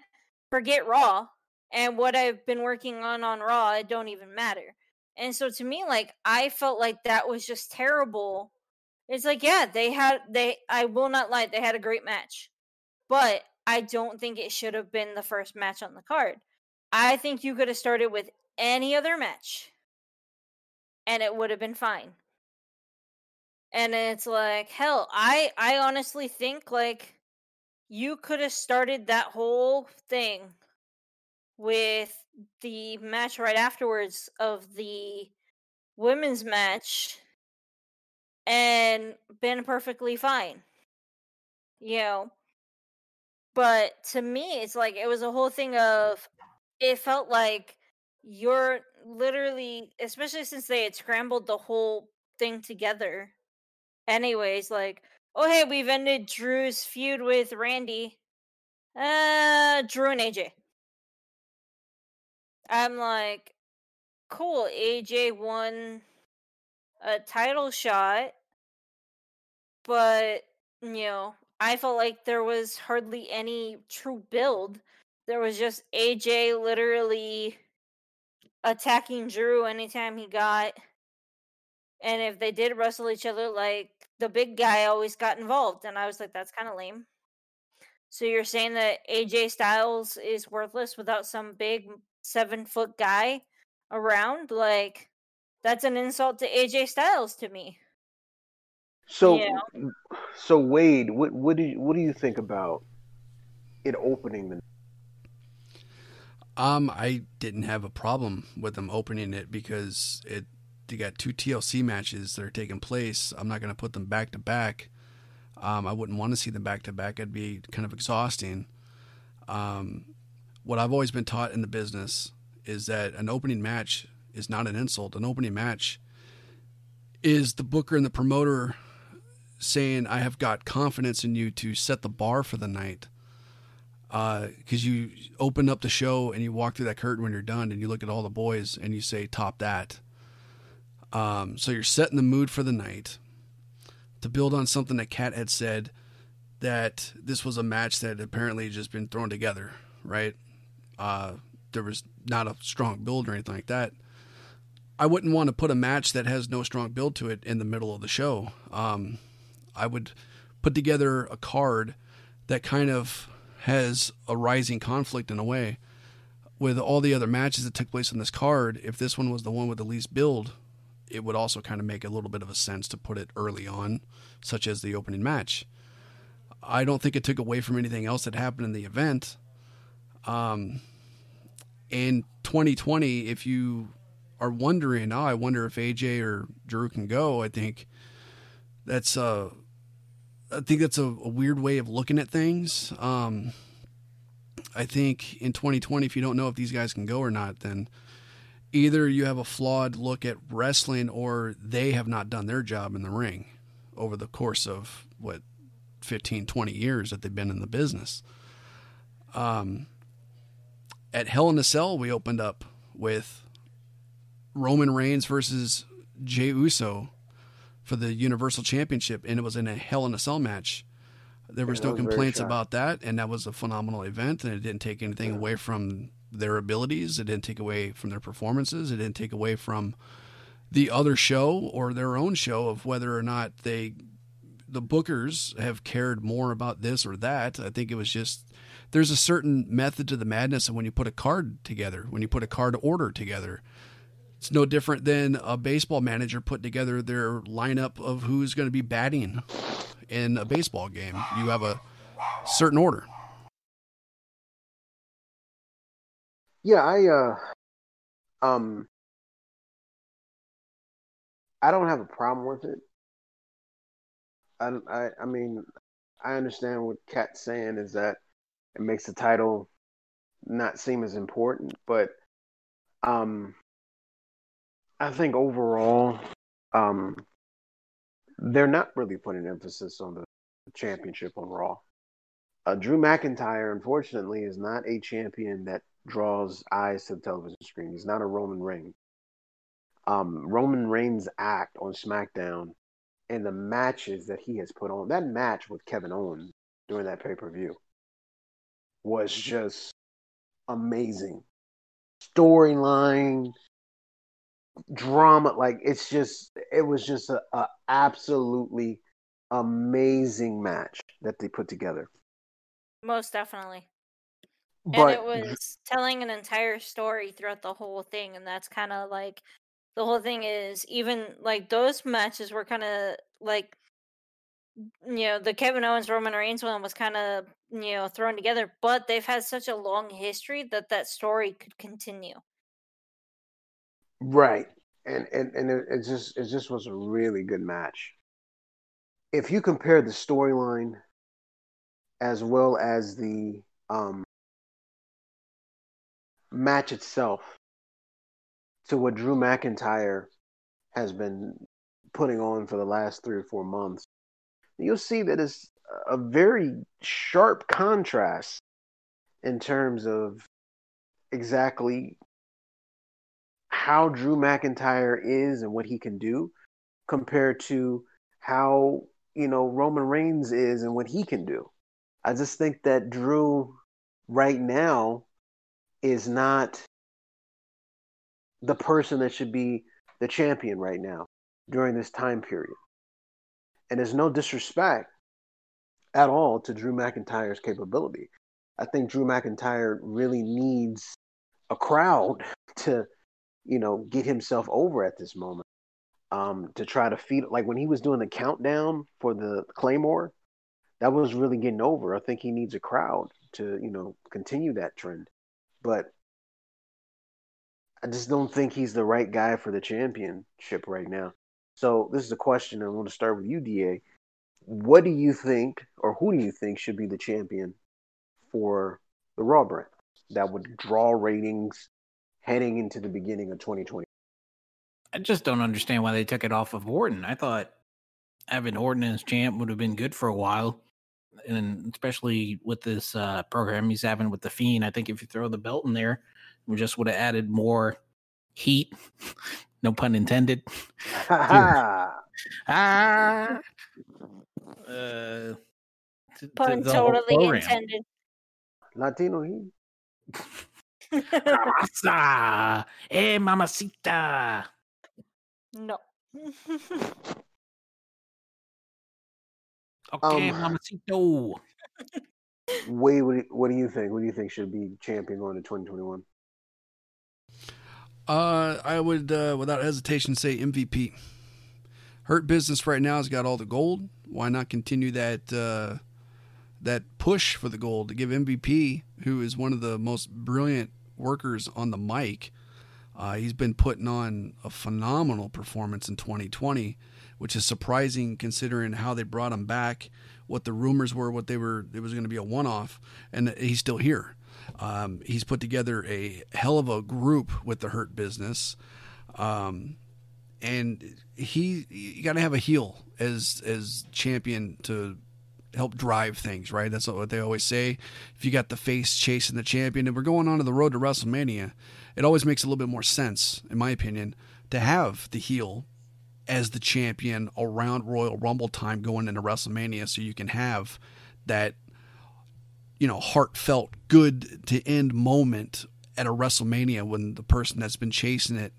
forget Raw. And what I've been working on on Raw, it don't even matter. And so to me, like, I felt like that was just terrible. It's like, yeah, they had, they, I will not lie, they had a great match. But I don't think it should have been the first match on the card. I think you could have started with any other match and it would have been fine. And it's like, hell, I I honestly think like you could have started that whole thing with the match right afterwards of the women's match and been perfectly fine. You know. But to me, it's like it was a whole thing of it felt like you're literally especially since they had scrambled the whole thing together anyways like oh hey we've ended drew's feud with randy. Uh drew and aj i'm like cool aj won a title shot. But you know i felt like there was hardly any true build there was just aj literally attacking Drew anytime he got. And if they did wrestle each other, like the big guy always got involved. And I was like, that's kind of lame. So you're saying that AJ Styles is worthless without some big seven foot guy around? Like, that's an insult to AJ Styles to me. So, so Wade, what what do you, what do you think about it opening the um, I didn't have a problem with them opening it because it they got two TLC matches that are taking place. I'm not going to put them back to back. Um, I wouldn't want to see them back to back. It'd be kind of exhausting. Um, what I've always been taught in the business is that an opening match is not an insult. An opening match is the booker and the promoter saying, I have got confidence in you to set the bar for the night because uh, you open up the show and you walk through that curtain when you're done and you look at all the boys and you say top that. Um, so you're setting the mood for the night to build on something that kat had said that this was a match that apparently just been thrown together right? Uh, there was not a strong build or anything like that. I wouldn't want to put a match that has no strong build to it in the middle of the show. Um, i would put together a card that kind of has a rising conflict in a way. With all the other matches that took place on this card, if this one was the one with the least build, it would also kind of make a little bit of a sense to put it early on, such as the opening match. I don't think it took away from anything else that happened in the event. Um, in 2020, if you are wondering, oh, I wonder if AJ or Drew can go, I think that's uh, I think that's a, a weird way of looking at things. Um, I think in 2020, if you don't know if these guys can go or not, then either you have a flawed look at wrestling or they have not done their job in the ring over the course of what 15, 20 years that they've been in the business. Um, at Hell in a Cell, we opened up with Roman Reigns versus Jey Uso for the Universal Championship, and it was in a Hell in a Cell match. There was yeah, no complaints about that, and that was a phenomenal event, and it didn't take anything yeah. away from their abilities. It didn't take away from their performances. It didn't take away from the other show or their own show of whether or not they, the bookers, have cared more about this or that. I think it was just there's a certain method to the madness and when you put a card together, when you put a card order together. It's no different than a baseball manager putting together their lineup of who's going to be batting in a baseball game. You have a certain order. Yeah, I uh um I don't have a problem with it. I I I mean, I understand what Kat's saying is that it makes the title not seem as important, but um I think overall um they're not really putting emphasis on the championship on Raw. Uh, Drew McIntyre, unfortunately, is not a champion that draws eyes to the television screen. He's not a Roman Reigns. Um, Roman Reigns' act on SmackDown and the matches that he has put on, that match with Kevin Owens during that pay per view was just amazing. Storyline, drama, like it's just, it was just a, a absolutely amazing match that they put together. Most definitely. But and it was telling an entire story throughout the whole thing, and that's kind of like the whole thing is even like those matches were kind of like you know the Kevin Owens Roman Reigns one was kind of you know thrown together, but they've had such a long history that that story could continue. Right, and and and it, it just it just was a really good match. If you compare the storyline as well as the um, match itself to what Drew McIntyre has been putting on for the last three or four months, you'll see that it's a very sharp contrast in terms of exactly how Drew McIntyre is and what he can do compared to how you know Roman Reigns is and what he can do. I just think that Drew right now is not the person that should be the champion right now during this time period. And there's no disrespect at all to Drew McIntyre's capability. I think Drew McIntyre really needs a crowd to, you know, get himself over at this moment. Um, to try to feed like when he was doing the countdown for the Claymore, that was really getting over. I think he needs a crowd to, you know, continue that trend. But I just don't think he's the right guy for the championship right now. So this is a question I want to start with you, Da. What do you think, or who do you think should be the champion for the Raw brand that would draw ratings heading into the beginning of 2020? I just don't understand why they took it off of Orton. I thought having Orton as champ would have been good for a while, and especially with this uh, program he's having with the Fiend. I think if you throw the belt in there, we just would have added more heat. no pun intended. ah. Uh, to, pun to totally intended. Latino heat. Raza, eh, mamacita. No. okay, um, mamacito. Wait, what, what do you think? What do you think should be champion going to 2021? Uh, I would, uh, without hesitation, say MVP. Hurt Business right now has got all the gold. Why not continue that uh, that push for the gold to give MVP, who is one of the most brilliant workers on the mic, uh, he's been putting on a phenomenal performance in 2020, which is surprising considering how they brought him back, what the rumors were, what they were. It was going to be a one-off, and he's still here. Um, he's put together a hell of a group with the Hurt Business, um, and he you got to have a heel as as champion to help drive things, right? That's what they always say. If you got the face chasing the champion, and we're going on to the road to WrestleMania, it always makes a little bit more sense, in my opinion, to have the heel as the champion around Royal Rumble time going into WrestleMania, so you can have that, you know, heartfelt, good to end moment at a WrestleMania when the person that's been chasing it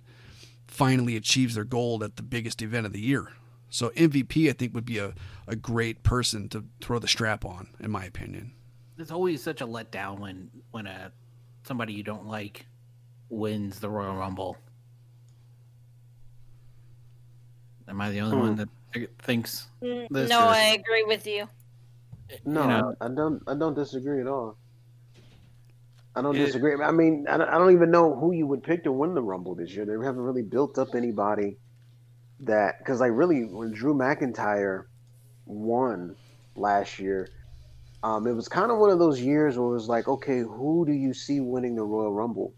finally achieves their goal at the biggest event of the year. So MVP, I think, would be a, a great person to throw the strap on, in my opinion. It's always such a letdown when when a somebody you don't like wins the Royal Rumble. Am I the only hmm. one that thinks mm, this? No, I agree with you. No, you know, I don't. I don't disagree at all. I don't It- disagree. I mean, I don't, I don't even know who you would pick to win the Rumble this year. They haven't really built up anybody that because like really when Drew McIntyre won last year, um, it was kind of one of those years where it was like, okay, who do you see winning the Royal Rumble?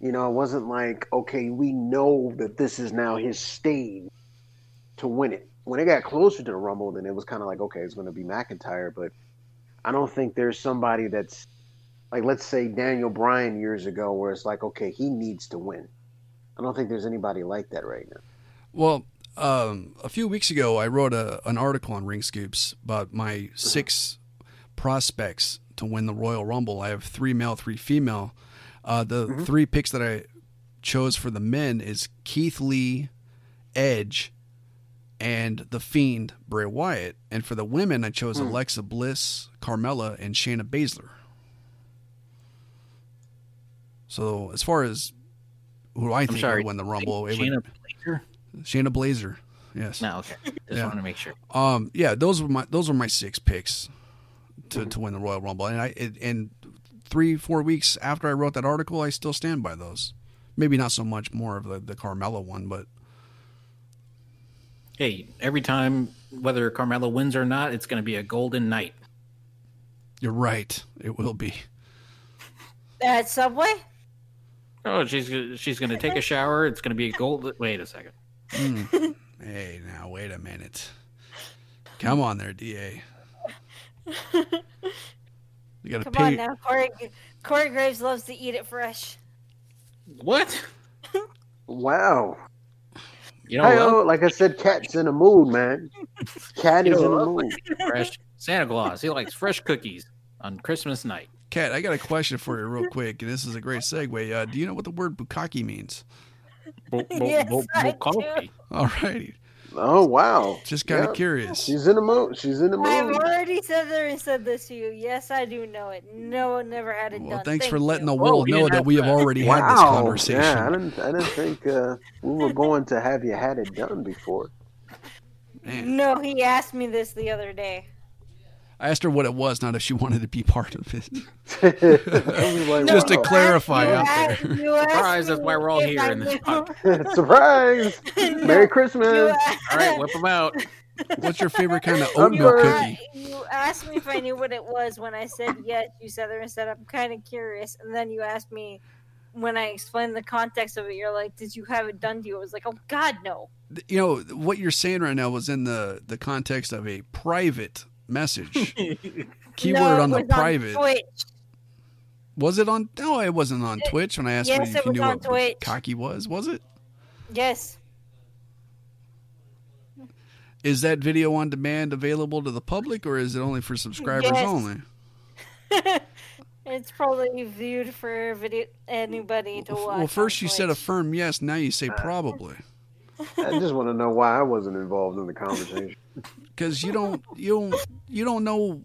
You know, it wasn't like, okay, we know that this is now his stage to win it. When it got closer to the Rumble, then it was kind of like, okay, it's going to be McIntyre, but I don't think there's somebody that's like let's say Daniel Bryan years ago, where it's like, okay, he needs to win. I don't think there's anybody like that right now. Well, um, a few weeks ago, I wrote a, an article on Ring Scoops about my six prospects to win the Royal Rumble. I have three male, three female. Uh, the three picks that I chose for the men is Keith Lee, Edge, and the Fiend Bray Wyatt. And for the women, I chose Alexa Bliss, Carmella, and Shayna Baszler. So as far as who I think would win the Rumble, it would, Shayna Blazer? Shayna Blazer. Yes. No, okay. Just Yeah. wanted to make sure. Um. Yeah. Those were my those were my six picks to, to win the Royal Rumble, and I it, and three four weeks after I wrote that article, I still stand by those. Maybe not so much more of the the Carmella one, but Hey, every time, whether Carmella wins or not, it's going to be a golden night. you're right. It will be. At Subway? Oh, she's she's going to take a shower. It's going to be a gold. Wait a second. Hey, now wait a minute. Come on there, Da. You got to Come on now. Corey, Corey Graves loves to eat it fresh. What? Wow. You know Hey, what? oh, like I said, Kat's in the mood, man. Kat You is in the what? mood. Fresh Santa Claus. He likes fresh cookies on Christmas night. Kat, I got a question for you, real quick, and this is a great segue. Uh, do you know what the word bukkake means? Bo- bo- Yes, bo- I bo- coffee. All righty, Oh wow. just kind of Yeah. curious. She's in the mood. She's in the I've already said there and said this to you. Yes, I do know it. No, never had it Well, done. thanks Thank for letting the world we know that we have to- already had this Wow. conversation. Yeah, I didn't. I didn't think uh, we were going to have you had it done before. Man. No, he asked me this the other day. I asked her what it was, not if she wanted to be part of it. I was like, Just to clarify out there. Surprise, that's why we're all here in this podcast. Surprise! Merry Christmas! All right, whip them out. What's your favorite kind of oatmeal sorry. cookie? You asked me if I knew what it was when I said yes. You said there and said I'm kind of curious, and then you asked me when I explained the context of it. You're like, "Did you have it done to you?" I was like, "Oh God, no." You know what you're saying right now was in the the context of a private message. Keyword No, on the was private. Twitch. was it on? No, it wasn't on Twitch. When I asked Yes, you if it you was knew on what Twitch. cocky was, was it? Yes. Is that video on demand available to the public, or is it only for subscribers Yes. only? It's probably viewed for video anybody to watch. Well, first you said a firm yes. Now you say Uh, probably. I just want to know why I wasn't involved in the conversation. because you don't you don't you don't know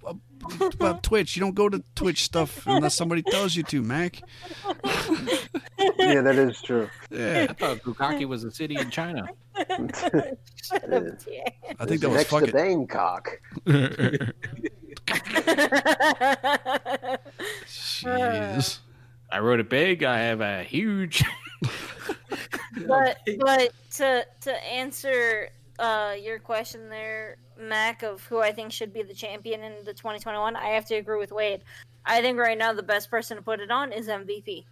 about Twitch. You don't go to Twitch stuff unless somebody tells you to, Mac. yeah, that is true. Yeah, I thought Bukaki was a city in China. Shut up, TA. I think that was next fuck to it. Bangkok. Jeez. I wrote it big. I have a huge. but but to to answer uh, your question there, Mac, of who I think should be the champion in the 2021, I have to agree with Wade. I think right now the best person to put it on is MVP.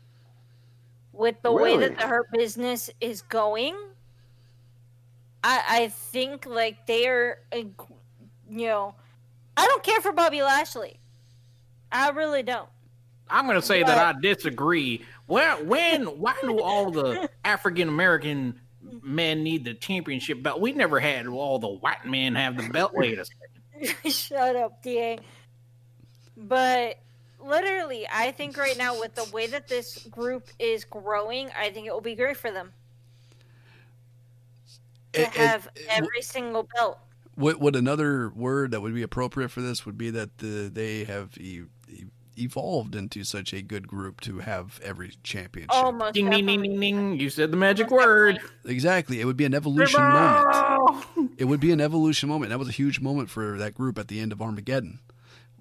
With the way that the Hurt business is going, I I think like they're, uh, you know, I don't care for Bobby Lashley. I really don't. I'm going to say that I disagree. Well, when, why do all the African American men need the championship belt? We never had all the white men have the belt. Wait a second. Shut up, DA. But literally, I think right now, with the way that this group is growing, I think it will be great for them to It- it- have it- every single belt. What would another word that would be appropriate for this would be that the, they have e- evolved into such a good group to have every championship. Almost. Ding, ding, ding, ding, ding. You said the magic word. Exactly, it would be an evolution moment. It would be an evolution moment. That was a huge moment for that group at the end of Armageddon,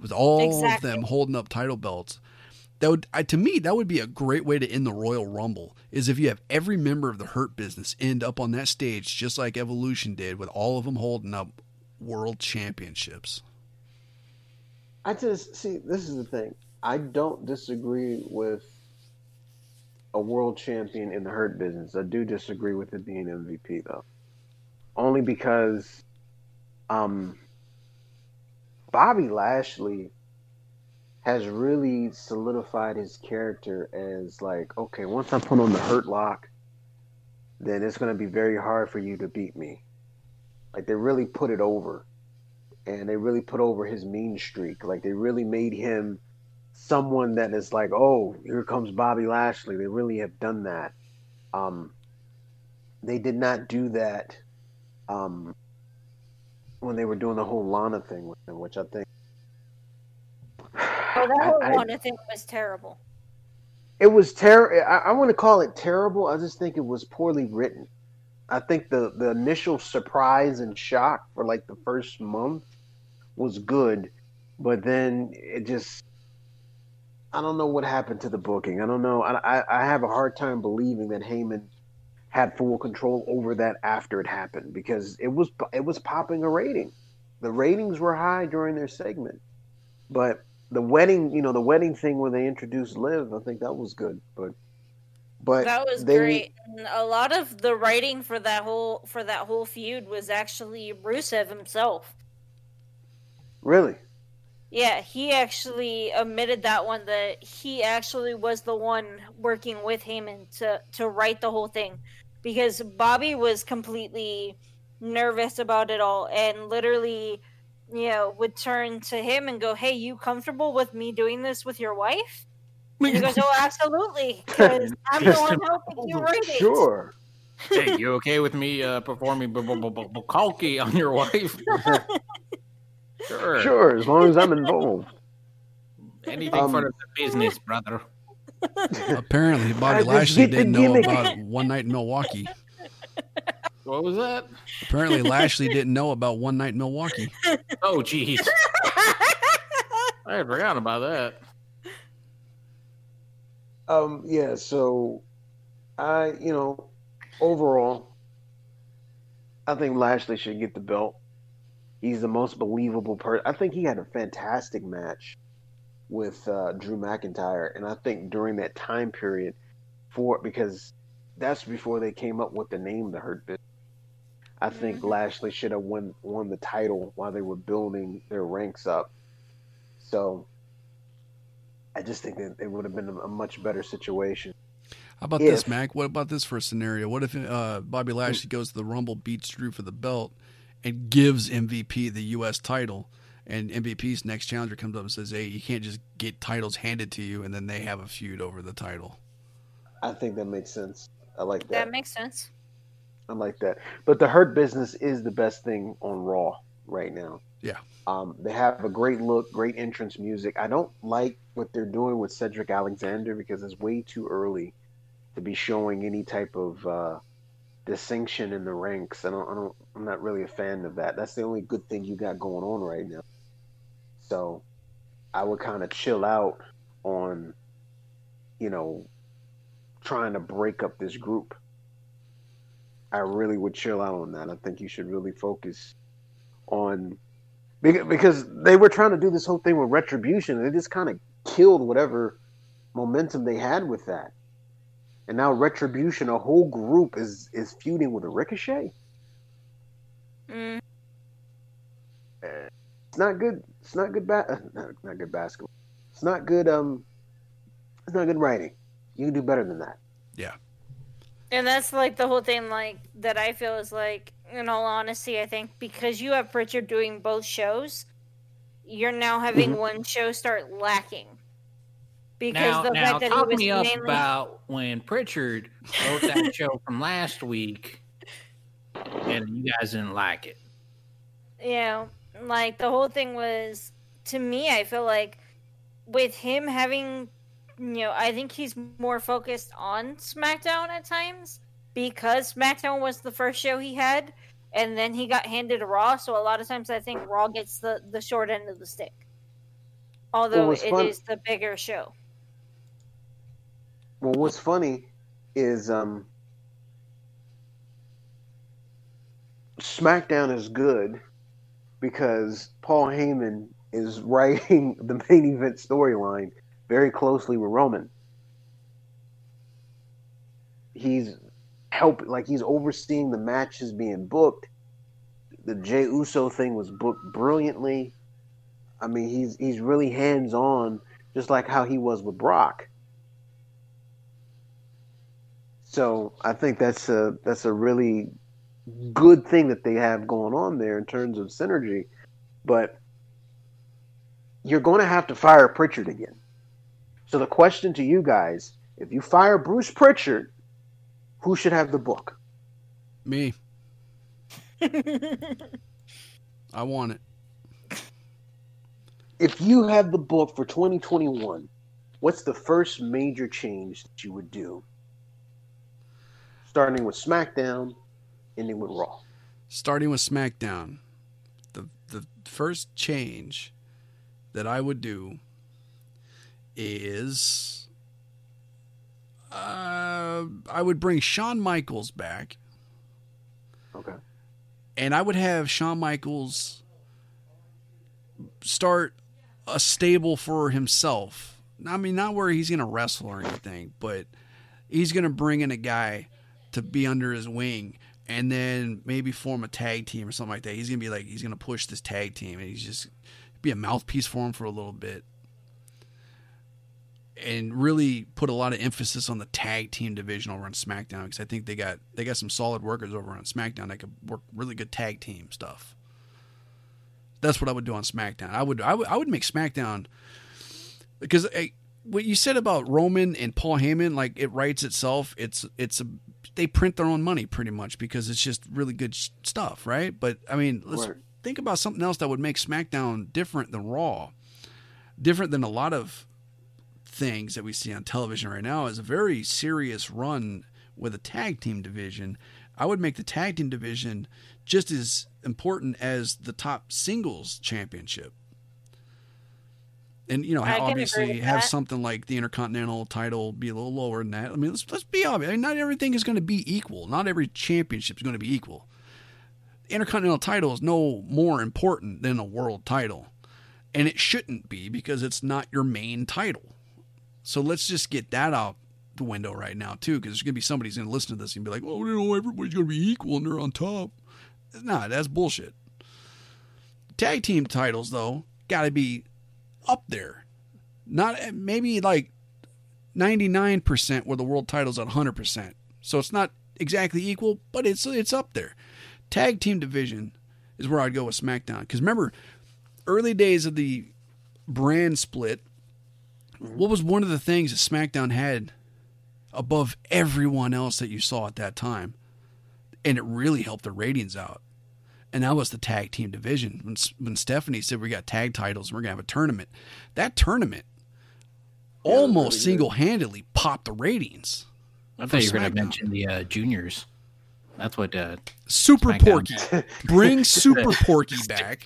with all Exactly. of them holding up title belts. that would I, to me that would be a great way to end the Royal Rumble is if you have every member of the Hurt Business end up on that stage just like Evolution did with all of them holding up world championships. I just see this is the thing. I don't disagree with a world champion in the hurt business. I do disagree with it being MVP though. Only because um Bobby Lashley has really solidified his character as like, okay, once I put on the hurt lock, then it's going to be very hard for you to beat me. Like they really put it over. And they really put over his mean streak. Like they really made him someone that is like, oh, here comes Bobby Lashley. They really have done that. Um, they did not do that um, when they were doing the whole Lana thing with him, which I think Oh, that whole I- I- Lana thing was terrible. it was terrible. I, I want to call it terrible. I just think it was poorly written. I think the the initial surprise and shock for like the first month was good, but then it just I don't know what happened to the booking. I don't know. I I, I have a hard time believing that Heyman had full control over that after it happened because it was it was popping a rating. The ratings were high during their segment, but the wedding, you know, the wedding thing where they introduced Liv, I think that was good, but but That was they- great. And a lot of the writing for that whole for that whole feud was actually Rusev himself. Really, Yeah, he actually admitted that one that he actually was the one working with Heyman to to write the whole thing because Bobby was completely nervous about it all and literally you know would turn to him and go, "Hey, you comfortable with me doing this with your wife?" And he goes, "Oh, absolutely, because I'm the one helping you write it." sure. hey, you okay with me uh, performing b- b- b- b- Bukalki on your wife? sure. Sure, as long as I'm involved. Anything Um, for the business, brother. Apparently, Bobby Lashley didn't know gimmick. about one night in Milwaukee. What was that? Apparently, Lashley didn't know about one night in Milwaukee. Oh, jeez. I had forgotten about that. Um, yeah, so I, you know, overall, I think Lashley should get the belt. He's the most believable person. I think he had a fantastic match with uh, Drew McIntyre, and I think during that time period, for because that's before they came up with the name the Hurt Business. I think Mhm. Lashley should have won won the title while they were building their ranks up. So I just think that it would have been a, a much better situation. How about this, If- Mac? What about this for a scenario? What if uh, Bobby Lashley goes to the Rumble, beats Drew for the belt, and gives MVP the U.S. title? And MVP's next challenger comes up and says, "Hey, you can't just get titles handed to you," and then they have a feud over the title. I think that makes sense. I like that. That makes sense. I like that. But the Hurt Business is the best thing on Raw right now. Yeah. Um, they have a great look, great entrance music. I don't like what they're doing with Cedric Alexander because it's way too early to be showing any type of uh, distinction in the ranks. I don't, I don't, I'm not really a fan of that. That's the only good thing you got going on right now. So I would kind of chill out on, you know, trying to break up this group. I really would chill out on that. I think you should really focus on because they were trying to do this whole thing with retribution. and They just kind of killed whatever momentum they had with that. And now retribution, a whole group is is feuding with a ricochet. Mm. It's not good. It's not good. Ba- not, not good basketball. It's not good. Um, it's not good writing. You can do better than that. Yeah. And that's like the whole thing, like that I feel is like, in all honesty, I think because you have Pritchard doing both shows, you're now having Mhm. one show start lacking. Because Now, the now fact that talk he was me up mainly about when Pritchard wrote that show from last week, and you guys didn't like it. you know, like the whole thing was to me, I feel like with him having, you know, I think he's more focused on SmackDown at times because SmackDown was the first show he had, and then he got handed a Raw. So a lot of times, I think Raw gets the the short end of the stick, although what's it is fun- the bigger show. Well, what's funny is um, SmackDown is good because Paul Heyman is writing the main event storyline very closely with Roman. He's help like he's overseeing the matches being booked. The Jey Uso thing was booked brilliantly. I mean, he's he's really hands on, just like how he was with Brock. So I think that's a that's a really good thing that they have going on there in terms of synergy. But you're going to have to fire Pritchard again. So the question to you guys: If you fire Bruce Pritchard, who should have the book? Me. I want it. If you have the book for 2021, what's the first major change that you would do? Starting with SmackDown, ending with Raw. Starting with SmackDown, the the first change that I would do is uh, I would bring Shawn Michaels back, Okay. and I would have Shawn Michaels start a stable for himself. I mean, not where he's going to wrestle or anything, but he's going to bring in a guy to be under his wing and then maybe form a tag team or something like that. He's to be like, he's to push this tag team and he's just be a mouthpiece for him for a little bit and really put a lot of emphasis on the tag team division over on SmackDown because I think they got they got some solid workers over on SmackDown that could work really good tag team stuff. That's what I would do on SmackDown. I would I would I would make SmackDown because hey, what you said about Roman and Paul Heyman, like it writes itself. It's it's a they print their own money pretty much because it's just really good sh- stuff, right? But I mean, let's Right. think about something else that would make SmackDown different than Raw, different than a lot of things that we see on television right now. Is a very serious run with a tag team division. I would make the tag team division just as important as the top singles championship. And you know, I obviously have that. something like the Intercontinental title be a little lower than that. I mean, let's let's be obvious. I mean, not everything is going to be equal. Not every championship is going to be equal. The Intercontinental title is no more important than a world title, and it shouldn't be because it's not your main title. So let's just get that out the window right now too, because there's going to be somebody's going to listen to this and be like, "Oh, you know, everybody's going to be equal and they're on top." Nah, that's bullshit. Tag team titles though got to be up there. Not maybe like 99% where the world title's at 100%. So it's not exactly equal, but it's it's up there. Tag team division is where I'd go with SmackDown cuz remember early days of the brand split what was one of the things that SmackDown had above everyone else that you saw at that time? And it really helped the ratings out and that was the tag team division. When when Stephanie said we got tag titles, and we're gonna have a tournament. That tournament Yeah, almost single handedly popped the ratings. I thought you were gonna mention the uh, juniors. That's what. Uh, Super SmackDown. Porky, bring Super Porky back.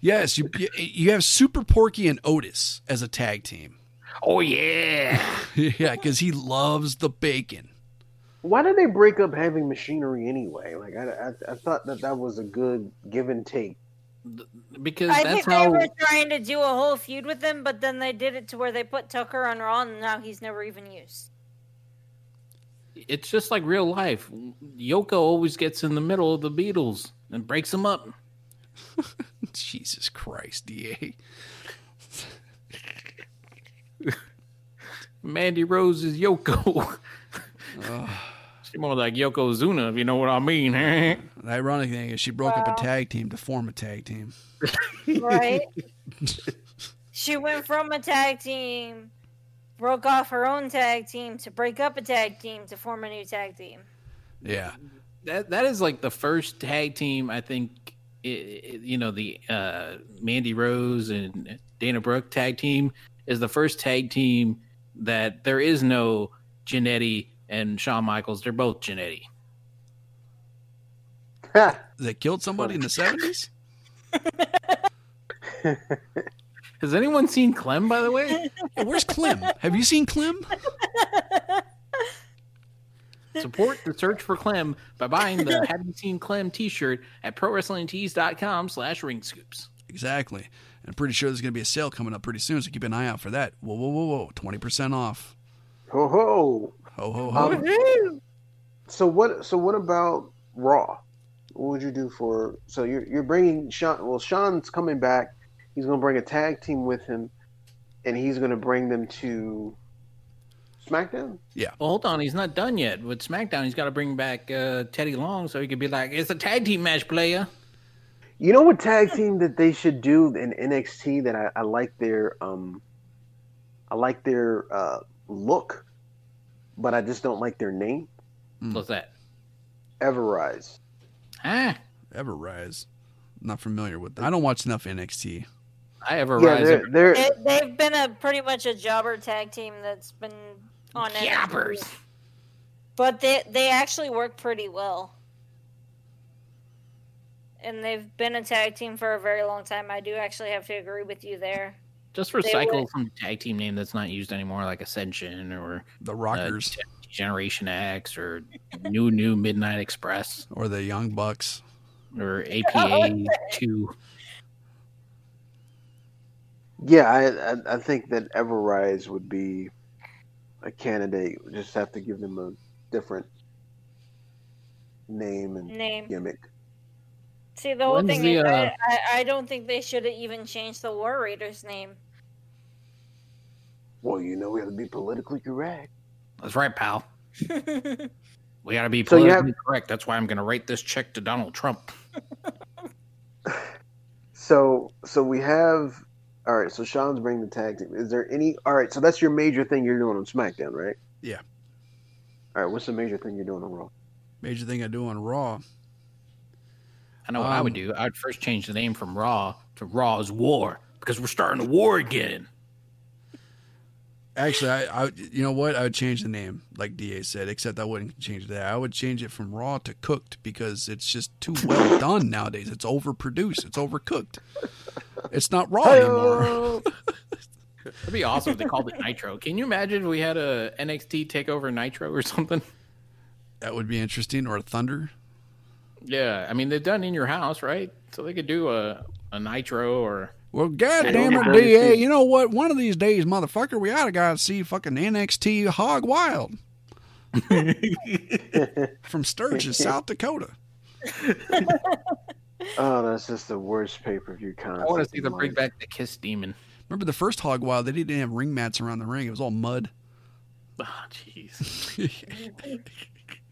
Yes, you you have Super Porky and Otis as a tag team. oh yeah. yeah, because he loves the bacon. Why did they break up Heavy Machinery anyway? Like I, I, I thought that that was a good give and take. Because I that's think they were trying to do a whole feud with them, but then they did it to where they put Tucker on Raw, and now he's never even used. It's just like real life. Yoko always gets in the middle of the Beatles and breaks them up. Jesus Christ, Da. Mandy Rose is Yoko. She's more like Yokozuna, if you know what I mean. The ironic thing is she broke up a tag team to form a tag team. Right? she went from a tag team, broke off her own tag team to break up a tag team to form a new tag team. Yeah. that that is like the first tag team I think i i you know the uh, Mandy Rose and Dana Brooke tag team is the first tag team that there is no Jannetty and Shawn Michaels. They're both Jannetty. That killed somebody in the 70s? Has anyone seen Clem by the way? Yeah, where's Clem? Have you seen Clem? Support the search for Clem by buying the Have You Seen Clem t-shirt at prowrestlingtees.com slash ring scoops. Exactly. And I'm pretty sure there's going to be a sale coming up pretty soon, so keep an eye out for that. Whoa, whoa, whoa, whoa. 20% off. Ho ho. Ho, ho, ho. Um, so what? So what about Raw? What would you do for? So you're you're bringing Shawn. Well, Shawn's coming back. He's going to bring a tag team with him, and he's going to bring them to SmackDown. Yeah. Well, hold on, he's not done yet with SmackDown. He's got to bring back uh, Teddy Long so he could be like, "It's a tag team match, player." You know what tag team that they should do in NXT that I, I like their um I like their uh look, but I just don't like their name. Hmm. What's that? Everrise. Ah, Ever Rise. Not familiar with that. I don't watch enough NXT. I ever Yeah, rise. they're, they're They, they've been a pretty much a jobber tag team that's been on NXT. Yappers. But they they actually work pretty well. And they've been a tag team for a very long time. I do actually have to agree with you there. Just recycle would- some tag team name that's not used anymore, like Ascension or The uh, Rockers Generation X or New New Midnight Express or the Young Bucks. or APA Two. yeah, I, I I think that Everrise would be a candidate. We just have to give them a different name and Name. gimmick. See, the whole When's thing the, is, uh, I, I, I don't think they should have even changed the War Raiders name. Well, you know we have to be politically correct. That's right, pal. We got to be So politically have- correct. That's why I'm going to write this check to Donald Trump. So so we have all right. So Shawn's bringing the tag team. Is there any? All right. So that's your major thing you're doing on SmackDown, right? Yeah. All right. What's the major thing you're doing on Raw? Major thing I do on Raw. I know what I would Um, do. I'd first change the name from Raw to Raw's War because we're starting a war again. Actually, I, I, you know what? I would change the name, like Da said. Except I wouldn't change that. I would change it from raw to cooked because it's just too well done nowadays. It's overproduced. It's overcooked. It's not raw anymore. That'd be awesome if they called it Nitro. Can you imagine if we had a NXT Takeover Nitro or something? That would be interesting. Or thunder. Yeah, I mean they've done in your house, right? So they could do a a Nitro or Well, god I damn don't it, know. Da. You know what? One of these days, motherfucker, we ought to go see fucking NXT Hog Wild from Sturgis, South Dakota. Oh, that's just the worst pay per view concept. I want to see in them bring back the Kiss Demon. Remember the first Hog Wild? They didn't have ring mats around the ring. It was all mud. Oh, jeez.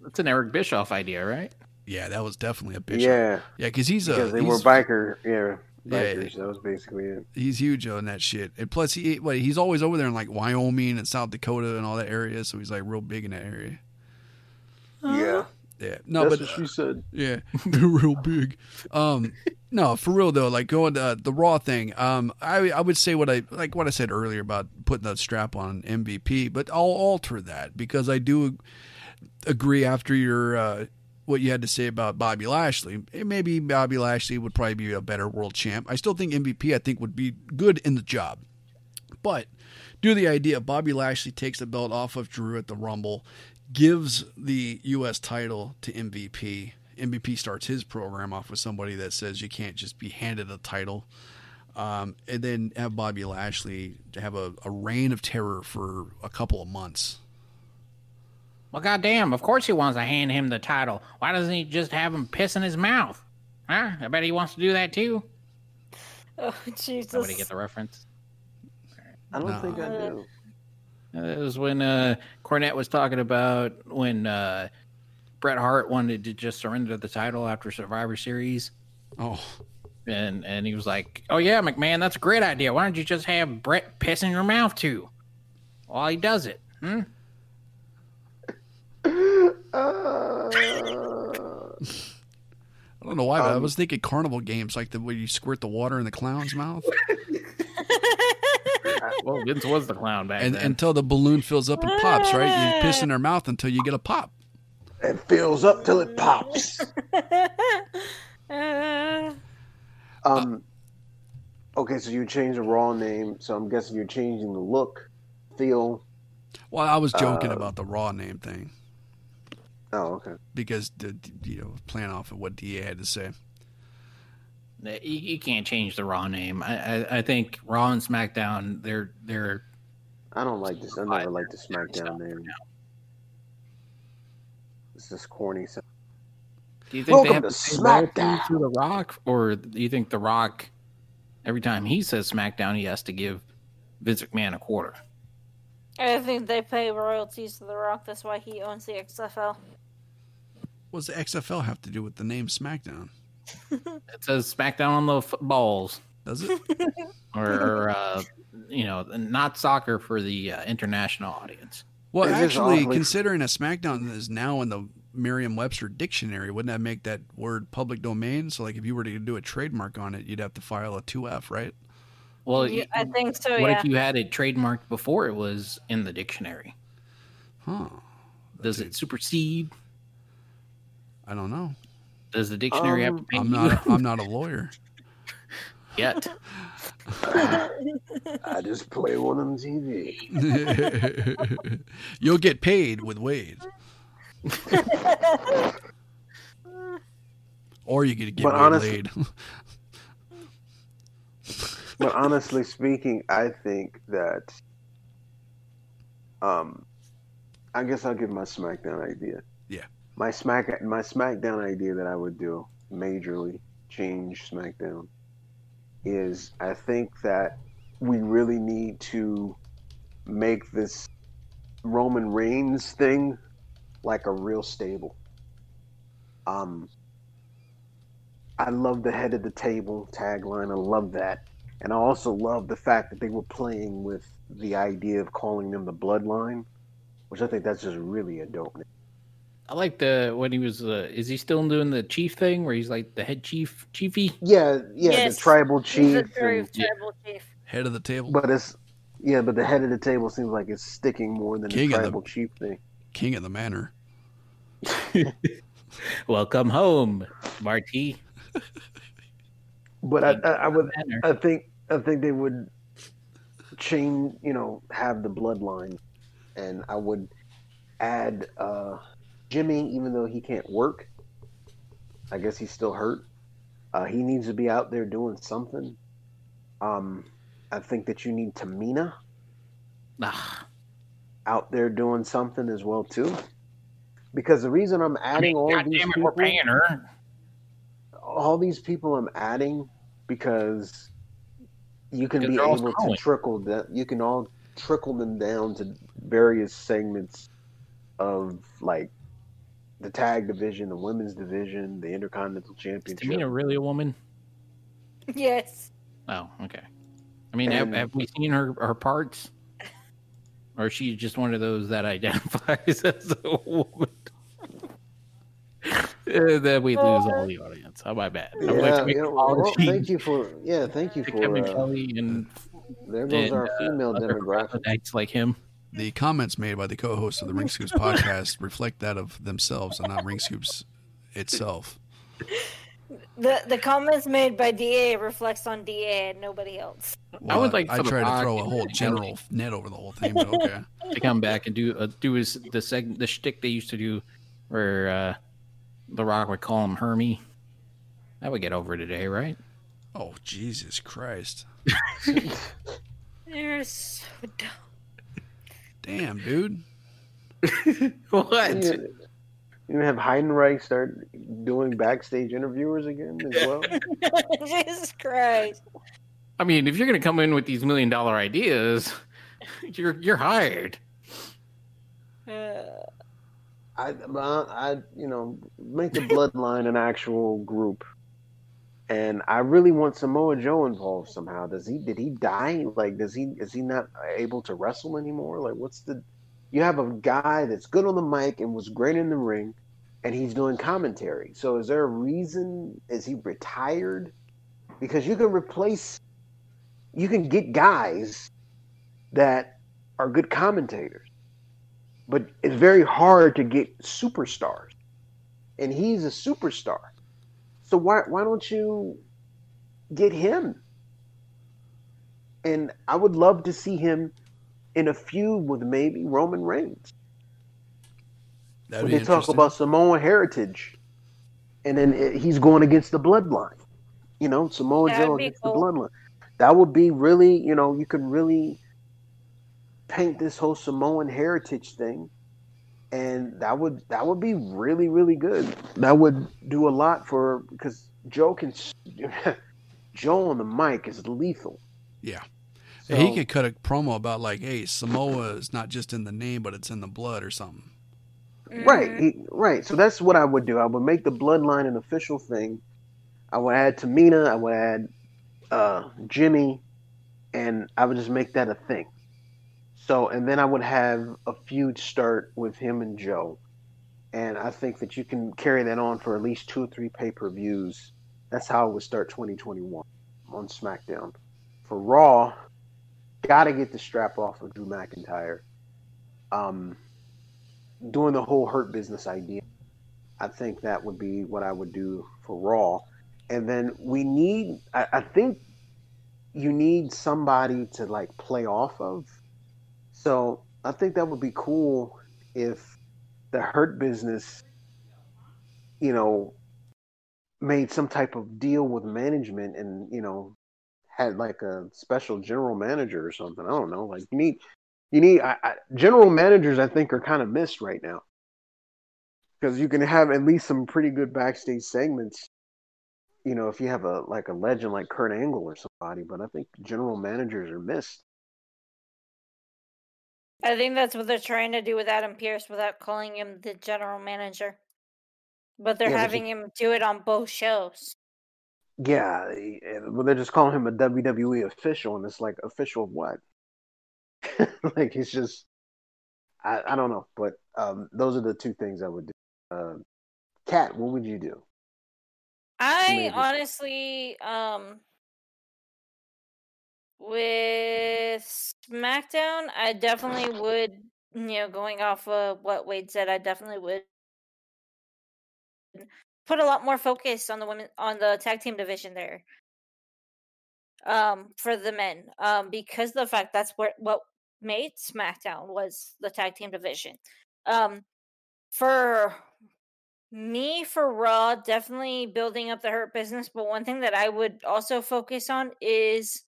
That's an Eric Bischoff idea, right? yeah, that was definitely a bitch. Yeah, yeah, because he's a because they he's, were biker. Yeah, Yeah. That was basically it. he's huge on that shit. And plus, he what, he's always over there in like Wyoming and South Dakota and all that area. So he's like real big in that area. Yeah, Yeah, no, that's but what she said. Yeah, real big. Um, no, for real though, like going to the raw thing. Um, I I would say what I like what I said earlier about putting that strap on MVP, but I'll alter that because I do agree after your uh, what you had to say about Bobby Lashley. Maybe Bobby Lashley would probably be a better world champ. I still think MVP. I think would be good in the job, but do the idea Bobby Lashley takes the belt off of Drew at the Rumble, gives the U.S. title to MVP. MVP starts his program off with somebody that says you can't just be handed a title. Um, and then have Bobby Lashley have a, a reign of terror for a couple of months. Well, goddamn! Of course he wants to hand him the title. Why doesn't he just have him piss in his mouth? Huh? I bet he wants to do that too. Oh, Jesus. Somebody get the reference. I don't No. think I do. Uh, It was when uh, Cornette was talking about when uh, Bret Hart wanted to just surrender the title after Survivor Series, Oh, and and he was like, "Oh yeah, McMahon, that's a great idea. Why don't you just have Bret piss in your mouth too, while he does it?" Hmm? Uh, I don't know why, but I Um, was thinking carnival games, like the way you squirt the water in the clown's mouth, Well, Vince was the clown back and then. until the balloon fills up and pops. Right, you piss in their mouth until you get a pop. it fills up till it pops. Uh, Um. Okay, so you changed the Raw name, so I'm guessing you're changing the look, feel. Well, I was joking Uh, about the Raw name thing Oh, okay. because the you know plan off of what Da had to say. You, you can't change the Raw name. I, I, I think Raw and SmackDown, they're they're I don't like this. I never like the SmackDown name. now. It's just corny. So- Do you think Welcome they have to to say royalties SmackDown. to The Rock, or do you think The Rock, every time he says SmackDown, he has to give Vince McMahon a quarter? I think they pay royalties to The Rock. That's why he owns the XFL. What's the XFL have to do with the name SmackDown? It says SmackDown on the f- balls, Does it? or, or uh, you know, not soccer for the uh, international audience. Well, It's actually, considering a SmackDown is now in the Merriam-Webster dictionary, wouldn't that make that word public domain? So, like, if you were to do a trademark on it, you'd have to file a 2F, right? Well, Yeah, I think so. what Yeah. if you had it trademarked before it was in the dictionary? Huh? Does it supersede? I don't know. Does the dictionary have to Um, pay I'm you not. I'm not a lawyer. yet? I just play one on TV. You'll get paid with Wade, or you could get But Wade honestly- laid. But honestly speaking, I think that um I guess I'll give my SmackDown idea. My Smack my SmackDown idea that I would do majorly change SmackDown is I think that we really need to make this Roman Reigns thing like a real stable. Um I love the head of the table tagline. I love that. And I also love the fact that they were playing with the idea of calling them the bloodline, which I think that's just really a dope name. I like the when he was. Uh, is he still doing the chief thing where he's like the head chief, chiefy? Yeah, yeah, Yes. the tribal He's chief. a very and- tribal chief. Head of the table, but it's yeah, but the head of the table seems like it's sticking more than King the of the- tribal chief thing. king of the manor. Welcome home, Marty. But I, I, I would I think I think they would change, you know, have the bloodline, and I would add uh, Jimmy, even though he can't work. I guess he's still hurt. Uh, he needs to be out there doing something. Um, I think that you need Tamina Ah, out there doing something as well too. Because the reason I'm I adding mean, all God these it, people, we're paying her. all these people I'm adding because you can be able to trickle that you can all trickle them down to various segments of like the tag division, the women's division, the intercontinental championship. Is championship. Tamina really a woman? Yes. Oh, okay. I mean, have, And- have we seen her her parts, or is she just one of those that identifies as a woman? Uh, then we lose all the audience. Oh, my bad. I would like Yeah, to make yeah, an well, thank you for yeah, thank you for Kevin uh, Kelly and, there goes and, our uh, female other demographic. hermaphrodites like him. The comments made by the co-hosts of the Ring Scoops podcast reflect that of themselves and not Ring Scoops itself. The the comments made by DA reflects on DA and nobody else. I would like I for tried to throw a whole general net over the whole thing, but okay. to come back and do uh, do his the seg the shtick they used to do, where uh, the Rock would call him Hermie. That would get over today, right? Oh Jesus Christ! You're so dumb. Damn, dude. What? You, you have Heidenreich start doing backstage interviewers again as well. Jesus Christ. I mean, if you're gonna come in with these million dollar ideas, you're you're hired. Uh, I, I, you know, make the bloodline an actual group, and I really want Samoa Joe involved somehow. Does he? Did he die? Like, does he? Is he not able to wrestle anymore? Like, what's the? You have a guy that's good on the mic and was great in the ring, and he's doing commentary. So, is there a reason? Is he retired? Because you can replace, you can get guys that are good commentators but it's very hard to get superstars, and he's a superstar. So why why don't you get him? And I would love to see him in a feud with maybe Roman Reigns. That'd When be they talk about Samoan heritage, and then it, he's going against the bloodline. You know, Samoa That'd Joe against cool. the bloodline. That would be really, you know, you can really paint this whole Samoan heritage thing, and that would that would be really really good. That would do a lot for because Joe can. Joe on the mic is lethal. Yeah. So, he could cut a promo about like, hey, Samoa is not just in the name, but it's in the blood or something. Right, he, right. So that's what I would do. I would make the bloodline an official thing. I would add Tamina. I would add uh, Jimmy, and I would just make that a thing. So, and then I would have a feud start with him and Joe, and I think that you can carry that on for at least two or three pay per views. That's how it would start 2021 on SmackDown. For Raw, got to get the strap off of Drew McIntyre. Um, doing the whole hurt business idea. I think that would be what I would do for Raw. And then we need, I, I think you need somebody to like play off of. So I think that would be cool if the hurt business, you know, made some type of deal with management and, you know, had like a special general manager or something. I don't know. Like you need you need I, I, general managers. I think are kind of missed right now because you can have at least some pretty good backstage segments. You know, if you have a like a legend like Kurt Angle or somebody, but I think general managers are missed. I think that's what they're trying to do with Adam Pearce without calling him the general manager. But they're Yeah, having him do it on both shows. Yeah, well, they're just calling him a WWE official, and it's like official of what? like he's just, I, I don't know, but um, those are the two things I would do. Uh, Kat, what would you do? I Maybe. honestly, um, with SmackDown, I definitely would, you know, going off of what Wade said, I definitely would put a lot more focus on the women on the tag team division there. Um, for the men, um, because the fact that's what what made SmackDown was the tag team division. Um, for me for Raw, definitely building up the hurt business. But one thing that I would also focus on is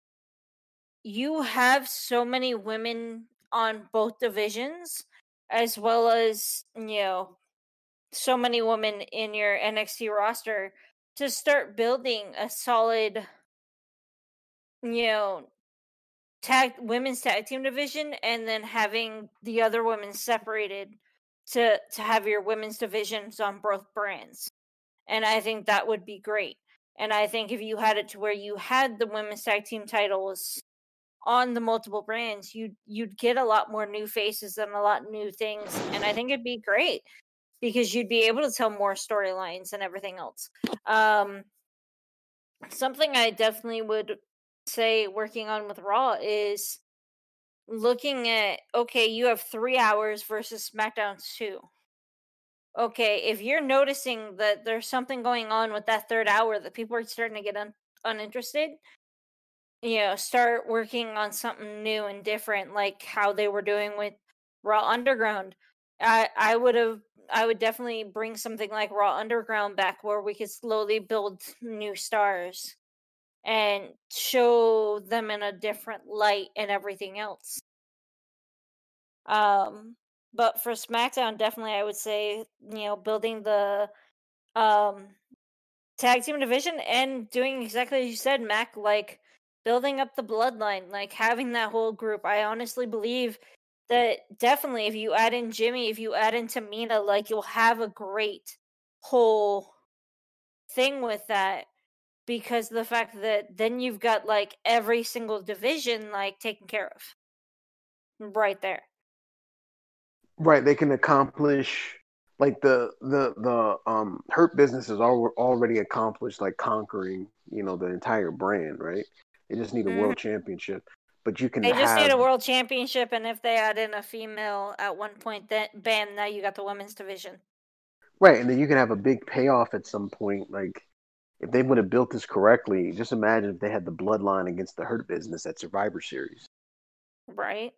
you have so many women on both divisions, as well as, you know, so many women in your NXT roster to start building a solid, you know, tag women's tag team division and then having the other women separated to to have your women's divisions on both brands. And I think that would be great. And I think if you had it to where you had the women's tag team titles on the multiple brands, you'd you'd get a lot more new faces and a lot new things. And I think it'd be great because you'd be able to tell more storylines and everything else. Um something I definitely would say working on with Raw is looking at okay, you have three hours versus SmackDown two. Okay, if you're noticing that there's something going on with that third hour that people are starting to get un- uninterested, you know, start working on something new and different, like how they were doing with Raw Underground. I I would have I would definitely bring something like Raw Underground back where we could slowly build new stars and show them in a different light and everything else. Um, but for SmackDown, definitely, I would say you know building the um tag team division and doing exactly as you said, Mac, like building up the bloodline, like having that whole group. I honestly believe that definitely if you add in Jimmy, if you add in Tamina, like you'll have a great whole thing with that because the fact that then you've got like every single division like taken care of right there. Right, they can accomplish like the the the um hurt business is al- already accomplished like conquering you know the entire brand right they just need a world mm-hmm. championship but you can They just have need a world championship, and if they add in a female at one point, then bam, now you got the women's division. right and then you can have a big payoff at some point like if they would have built this correctly just imagine if they had the bloodline against the hurt business at survivor series Right.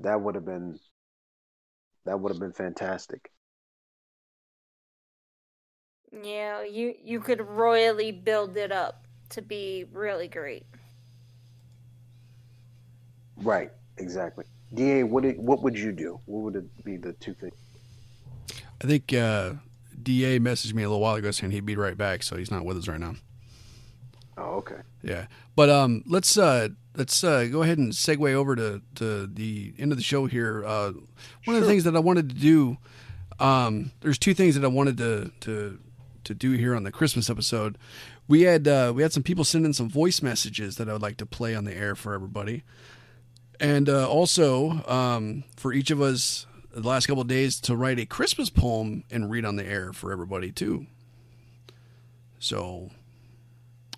that would have been that would have been fantastic. Yeah, you you could royally build it up to be really great. Right, exactly. Da, what did, what would you do? What would it be the two things? I think uh, Da messaged me a little while ago saying he'd be right back, so he's not with us right now. Oh, okay. Yeah, but um, let's uh, let's uh, go ahead and segue over to, to the end of the show here. Uh, one of the things that I wanted to do, um, there's two things that I wanted to to to do here on the Christmas episode. We had uh, we had some people send in some voice messages that I would like to play on the air for everybody, and uh, also um, for each of us the last couple of days to write a Christmas poem and read on the air for everybody too. So,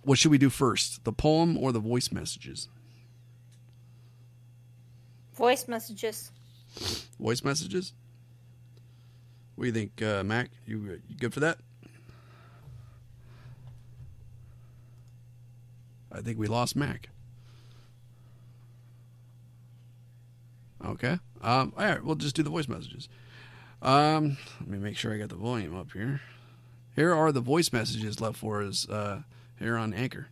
what should we do first, the poem or the voice messages? Voice messages. Voice messages. What do you think, uh, Mac? You, you good for that? I think we lost Mac. Okay. Um, all right, we'll just do the voice messages. Um, let me make sure I got the volume up here. Here are the voice messages left for us uh, here on Anchor.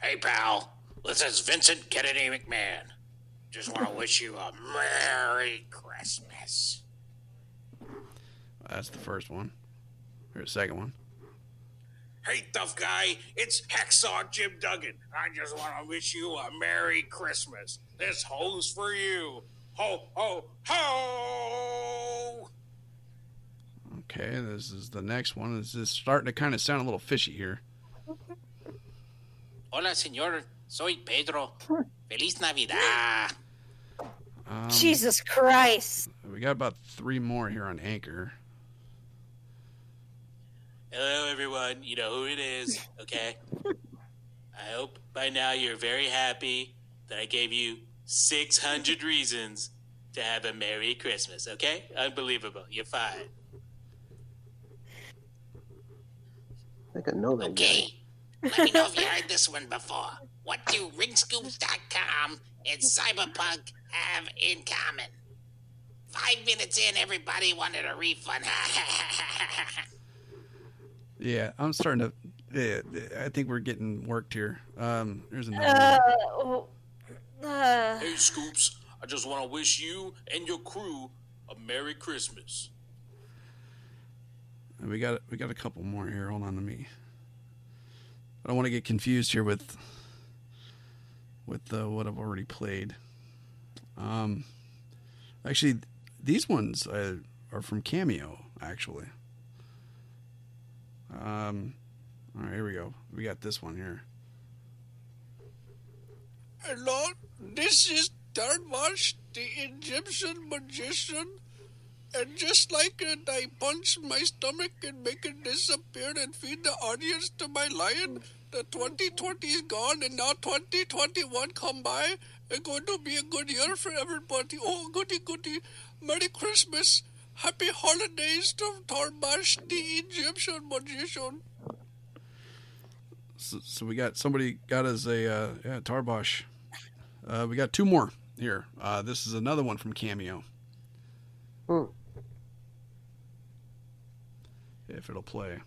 Hey, pal. This is Vincent Kennedy McMahon. Just want to wish you a Merry Christmas. That's the first one. Here's the second one. Hey, tough guy, it's Hacksaw Jim Duggan. I just want to wish you a Merry Christmas. This hoe's for you. Ho, ho, ho! Okay, this is the next one. This is starting to kind of sound a little fishy here. Hola, señor. Soy Pedro. Feliz Navidad. Um, Jesus Christ. We got about three more here on Anchor. Hello, everyone. You know who it is, okay? I hope by now you're very happy that I gave you 600 reasons to have a Merry Christmas, okay? Unbelievable. You're fine. I think I know that guy. Okay. Let me know if you heard this one before. What do ringscoops.com and Cyberpunk have in common? Five minutes in, everybody wanted a refund. Yeah, I'm starting to. Yeah, I think we're getting worked here. Um, there's another. Uh, one. uh, hey, Scoops. I just want to wish you and your crew a Merry Christmas. We got we got a couple more here. Hold on to me. I don't want to get confused here with with uh, what I've already played. Um, actually, these ones uh, are from Cameo. Actually. Um, all right, here we go. We got this one here. Hello, this is Darmash, the Egyptian magician. And just like it, I punch my stomach and make it disappear and feed the audience to my lion. The 2020 is gone and now 2021 come by. It's going to be a good year for everybody. Oh, goody goody. Merry Christmas. Happy holidays to Darmash, the Egyptian magician. So, so we got somebody got us a uh, yeah Tarbosh. Uh, we got two more here. Uh, this is another one from Cameo. Hmm. If it'll play.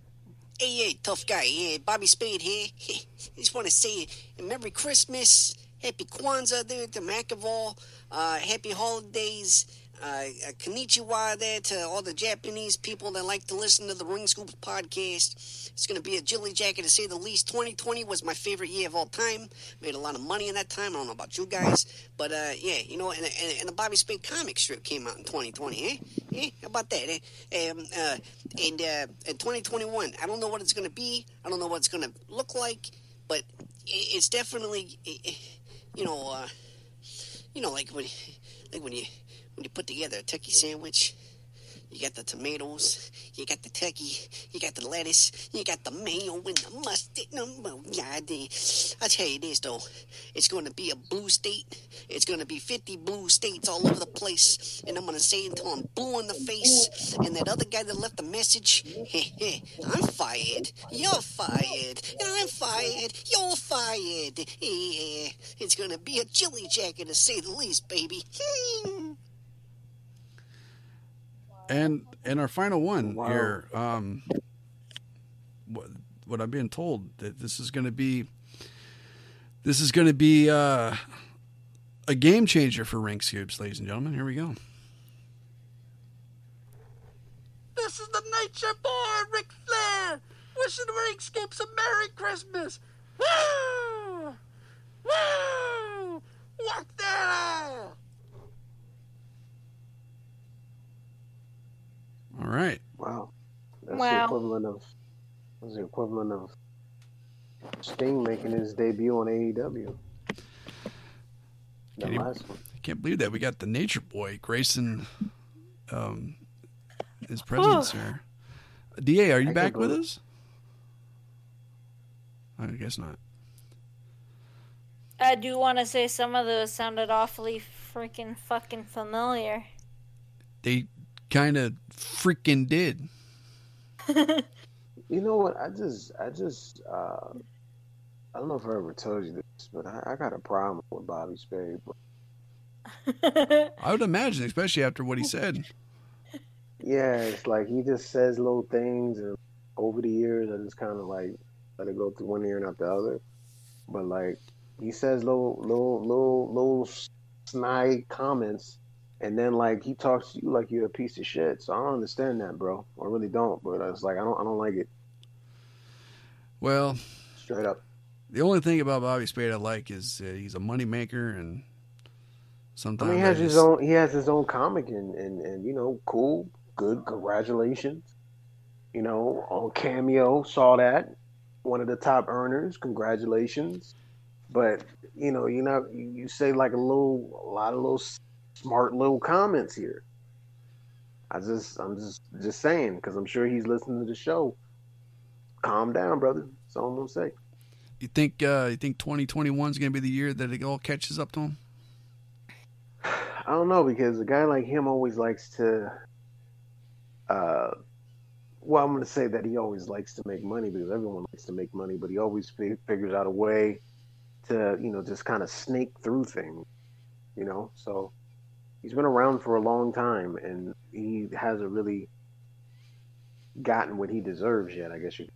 Hey, hey, tough guy. Yeah, Bobby Spade here. Just want to say Merry Christmas, Happy Kwanzaa there to McAvoy, uh, Happy Holidays, uh, uh, konnichiwa there to all the Japanese people that like to listen to the Ring Scoops podcast. It's going to be a jilly jacket to say the least. 2020 was my favorite year of all time. Made a lot of money in that time. I don't know about you guys, but uh, yeah, you know, and, and, and the Bobby Spade comic strip came out in 2020. Eh? Eh? How about that? Eh? Um, uh, and uh, in 2021, I don't know what it's going to be. I don't know what it's going to look like, but it's definitely, you know, uh, you know, like when, like when you when you put together a turkey sandwich, You got the tomatoes, you got the turkey, you got the lettuce, you got the mayo and the mustard. Oh, God, eh. I tell you this though, it's going to be a blue state. It's going to be 50 blue states all over the place, and I'm going to say until I'm blue in the face. And that other guy that left the message, I'm fired. You're fired. I'm fired. You're fired. Yeah, it's going to be a chili jacket to say the least, baby. And and our final one Wow. here, um, what what I'm being told that this is going to be, this is going to be uh, a game changer for Ring Scoops, ladies and gentlemen. Here we go. This is the Nature Boy, Ric Flair, wishing the Ring Scoops a Merry Christmas. Woo! Woo! Walk that All right. Wow. That's the equivalent of that's the equivalent of Sting making his debut on AEW. The Can you- last one. I can't believe that we got the Nature Boy Grayson, um, his presence here. Da, are you I back with believe- us? I guess not. I do want to say some of those sounded awfully freaking fucking familiar. They kind of freaking did. You know what? I just, I just, uh, I don't know if I ever told you this, but I, I got a problem with Bobby Spade. But I would imagine, especially after what he said. yeah, it's like he just says little things, and over the years, I just kind of like let it go through one ear and out the other. But like he says little, little, little, little snide comments, and then like he talks to you like you're a piece of shit. So I don't understand that, bro. I really don't. But it's like I don't, I don't like it Well, straight up. the only thing about Bobby Spade I like is uh, he's a money maker, and I sometimes mean, he has I his own. He has his own comic, and and and you know, cool, good, congratulations. You know, on Cameo, saw that one of the top earners. Congratulations, but you know, you know, you say like a little, a lot of little smart little comments here. I just, I'm just, just saying because I'm sure he's listening to the show. Calm down, brother. That's all I'm gonna say. You think uh, you think 2021 is going to be the year that it all catches up to him? I don't know because a guy like him always likes to. Uh, well, I'm going to say that he always likes to make money because everyone likes to make money, but he always fi- figures out a way to, you know, just kind of snake through things, you know. So he's been around for a long time, and he hasn't really gotten what he deserves yet. I guess you.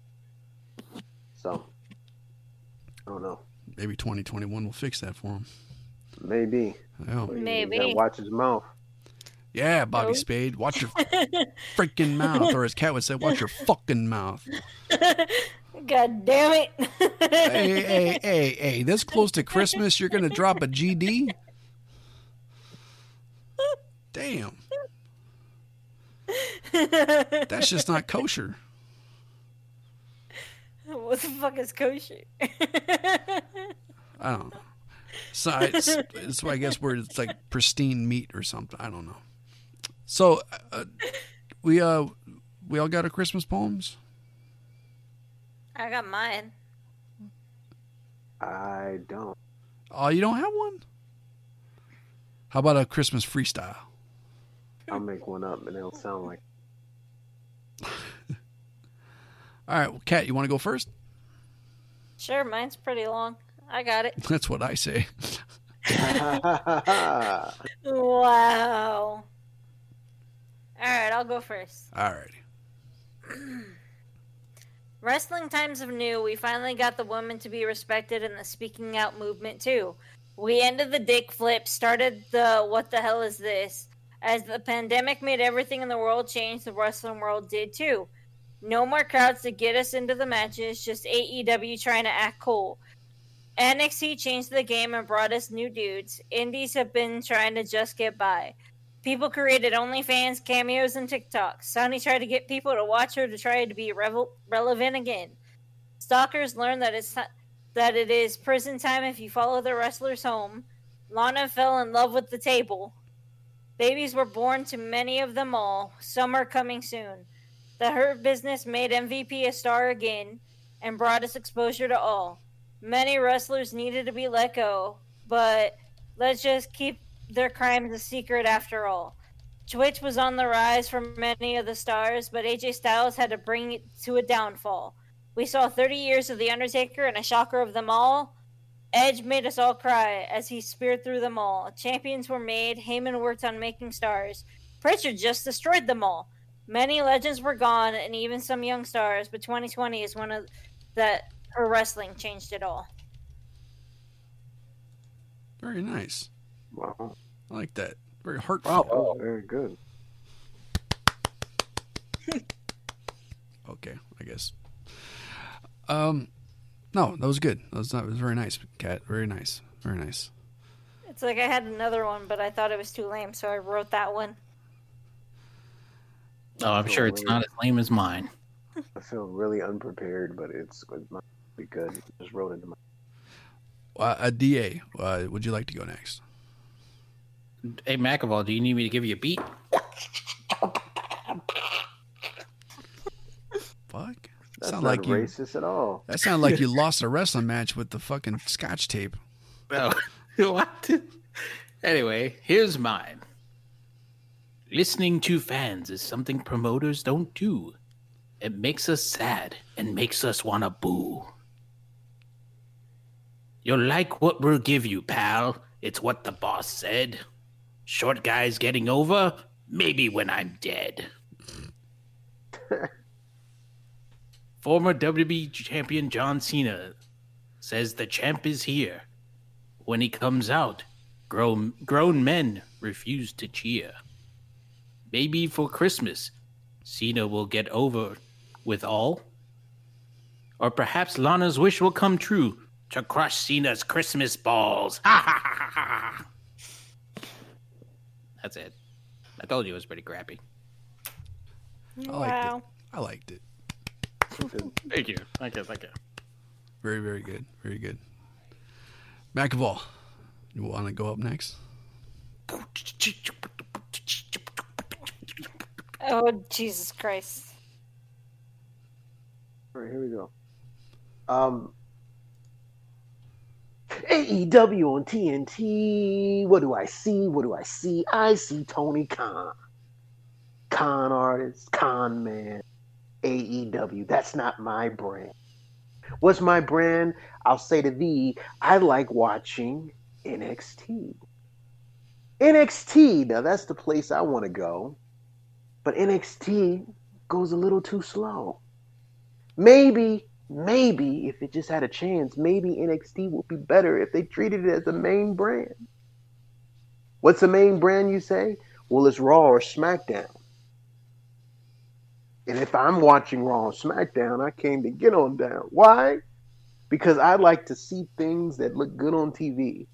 So I don't know. Maybe 2021 will fix that for him. Maybe. Yeah, But he Maybe. gotta watch his mouth. yeah Bobby No. Spade, watch your freaking mouth, or as Kat would say, watch your fucking mouth. God damn it. hey, hey, hey, hey! This close to Christmas, you're going to drop a GD? Damn, that's just not kosher. what the fuck is kosher? I don't know. So I, it's, it's I guess where it's like pristine meat or something. I don't know. So uh, we uh we all got our Christmas poems. I got mine. I don't. Oh, you don't have one? How about a Christmas freestyle? I'll make one up, and it'll sound like. All right, well, Kat, you want to go first? Sure, mine's pretty long. I got it. That's what I say. Wow. All right, I'll go first. All right. Wrestling times of new, we finally got the women to be respected in the speaking out movement too. We ended the dick flip, started the what the hell is this? As the pandemic made everything in the world change, the wrestling world did too. No more crowds to get us into the matches, just AEW trying to act cool. NXT changed the game and brought us new dudes. Indies have been trying to just get by. People created OnlyFans, cameos, and TikToks. Sunny tried to get people to watch her to try to be revel- relevant again. Stalkers learned that it's that it is prison time if you follow the wrestlers home. Lana fell in love with the table. Babies were born to many of them all. Some are coming soon. The Hurt Business made MVP a star again and brought us exposure to all. Many wrestlers needed to be let go, but let's just keep their crimes a secret after all. Twitch was on the rise for many of the stars, but AJ Styles had to bring it to a downfall. We saw 30 years of The Undertaker and a shocker of them all. Edge made us all cry as he speared through them all. Champions were made. Heyman worked on making stars. Prichard just destroyed them all. Many legends were gone, and even some young stars. But 2020 is one of that her wrestling changed it all. Very nice. Wow. I like that. Very heartfelt. Oh, very good. Okay, I guess. Um, no, that was good. That was that was very nice, Kat. Very nice. Very nice. It's like I had another one, but I thought it was too lame, so I wrote that one. Oh, I'm sure it's not as lame as mine. I feel really unprepared, but it's it might be good. Just wrote it in my. Uh, a DA, uh, would you like to go next? Hey, McAvoy, do you need me to give you a beat? Fuck. That's sound not like you. racist at all. That sounded like you lost a wrestling match with the fucking scotch tape. Oh, what? Anyway, here's mine. Listening to fans is something promoters don't do. It makes us sad and makes us want to boo. You'll like what we'll give you, pal. It's what the boss said. Short guys getting over? Maybe when I'm dead. Former WWE champion John Cena says the champ is here. When he comes out, grown, grown men refuse to cheer. Maybe for Christmas, Cena will get over with all. Or perhaps Lana's wish will come true to crush Cena's Christmas balls. Ha ha ha ha ha. That's it. I told you it was pretty crappy. Mm, I liked it. I liked it. Thank you. Thank you. Thank you. Very, very good. Very good. McAvoy, you want to go up next? Oh, Jesus Christ. All right, here we go. Um, AEW on TNT. What do I see? What do I see? I see Tony Khan. Con artist, con man, AEW. That's not my brand. What's my brand? I'll say to thee, I like watching NXT. NXT, now that's the place I want to go. But NXT goes a little too slow. Maybe, maybe if it just had a chance, maybe NXT would be better if they treated it as a main brand. What's the main brand, you say? Well, it's Raw or SmackDown. And if I'm watching Raw SmackDown, I came to get on down. Why? Because I like to see things that look good on TV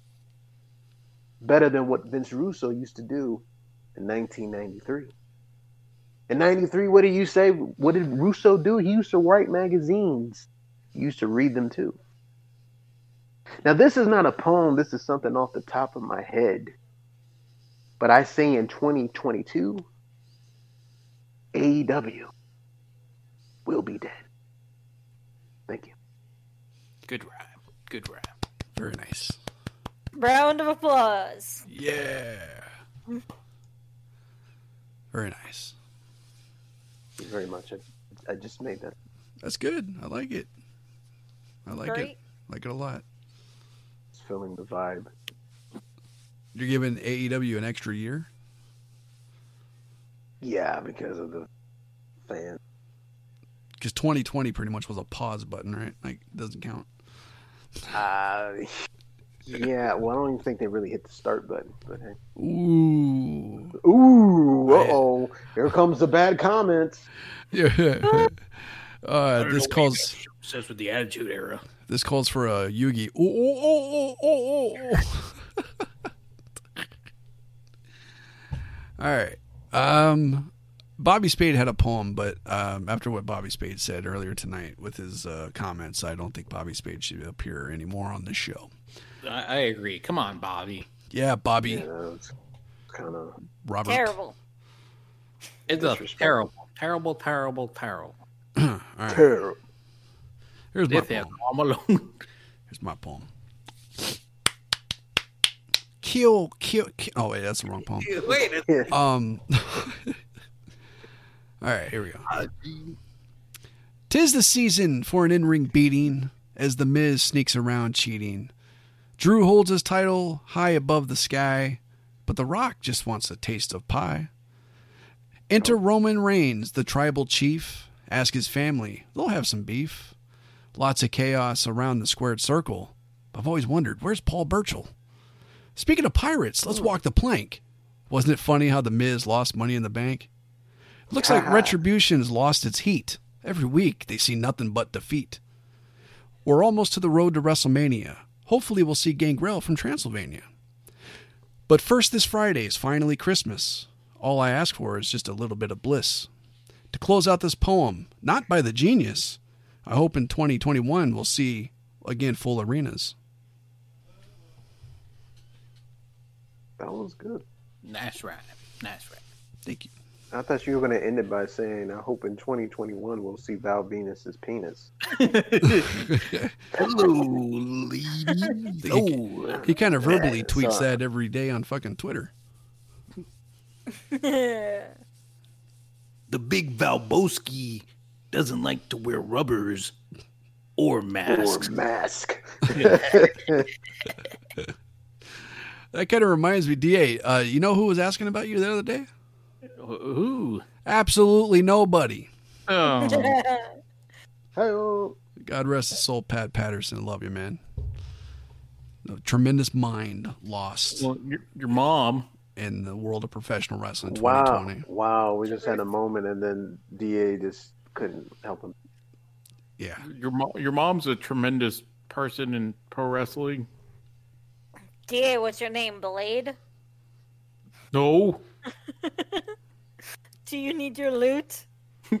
better than what Vince Russo used to do in 1993. In 93, what did you say? What did Russo do? He used to write magazines. He used to read them too. Now, this is not a poem. This is something off the top of my head. But I say in 2022, AEW will be dead. Thank you. Good rap. Good rap. Very nice. Round of applause. Yeah. Very nice. Thank you very much. I, I just made that. That's good. I like it. I like it. Great. like it a lot. It's filling the vibe. You're giving AEW an extra year? Yeah, because of the fans. Because 2020 pretty much was a pause button, right? Like, it doesn't count. Uh, yeah, well, I don't even think they really hit the start button. But hey. Ooh. Ooh, uh oh. Here comes the bad comments. Yeah. Uh, this calls Says with the Attitude Era. this calls for a Yugi. Ooh, ooh, ooh, ooh, ooh, ooh. All right. Um, Bobby Spade had a poem, but um, after what Bobby Spade said earlier tonight with his uh, comments, I don't think Bobby Spade should appear anymore on this show. I, I agree. Come on, Bobby. Yeah, Bobby. Yeah, kind of Robert. Terrible. It's a terrible, terrible, terrible, terrible. All right. terrible. Here's my If you poem. alone. Here's my poem. Kill, kill, kill. Oh wait, that's the wrong poem. Wait, it's- Um. all right, here we go. Uh, Tis the season for an in-ring beating as the Miz sneaks around cheating. Drew holds his title high above the sky, but The Rock just wants a taste of pie. Enter oh. Roman Reigns, the tribal chief. Ask his family, they'll have some beef. Lots of chaos around the squared circle. I've always wondered, where's Paul Burchill? Speaking of pirates, let's hmm. walk the plank. Wasn't it funny how the Miz lost money in the bank? Looks like Retribution's lost its heat. Every week they see nothing but defeat. We're almost to the road to WrestleMania. Hopefully we'll see Gangrel from Transylvania. But first this Friday is finally Christmas. All I ask for is just a little bit of bliss. To close out this poem, not by the genius, I hope in 2021 we'll see again full arenas. That was good. nice right. Nice right. Thank you. I thought you were going to end it by saying, "I hope in 2021 we'll see Val Venis's penis." Hello, lady. Oh, He kind of verbally Yeah, tweets so- that every day on fucking Twitter. the big Valbowski doesn't like to wear rubbers or masks. Or mask. That kind of reminds me, DA, uh, you know who was asking about you the other day? Ooh. Absolutely nobody. Oh. Hey-oh. God rest his soul, Pat Patterson. Love you, man. A tremendous mind lost Well, your, your mom. in the world of professional wrestling Wow! 2020. Wow! We just had a moment, and then Da just couldn't help him. Yeah. Your mo- your mom's a tremendous person in pro wrestling. DA, what's your name? Blade? No, Do you need your loot? All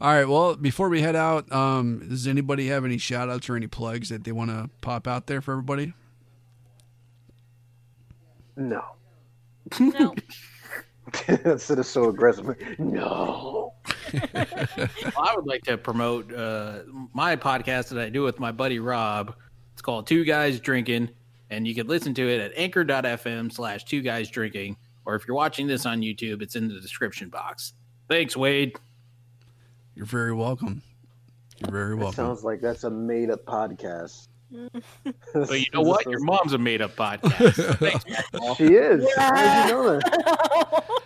right. Well, before we head out, um, does anybody have any shout outs or any plugs that they want to pop out there for everybody? No. No. Instead of so aggressive. No. well, I would like to promote uh, my podcast that I do with my buddy Rob. It's called Two Guys Drinking, and you can listen to it at anchor.fm slash two guys drinking. Or if you're watching this on YouTube, it's in the description box. Thanks, Wade. You're very welcome. You're very It welcome. sounds like that's a made-up podcast. But you know what? Your mom's a made up podcast. Thanks, She is. How did you know that?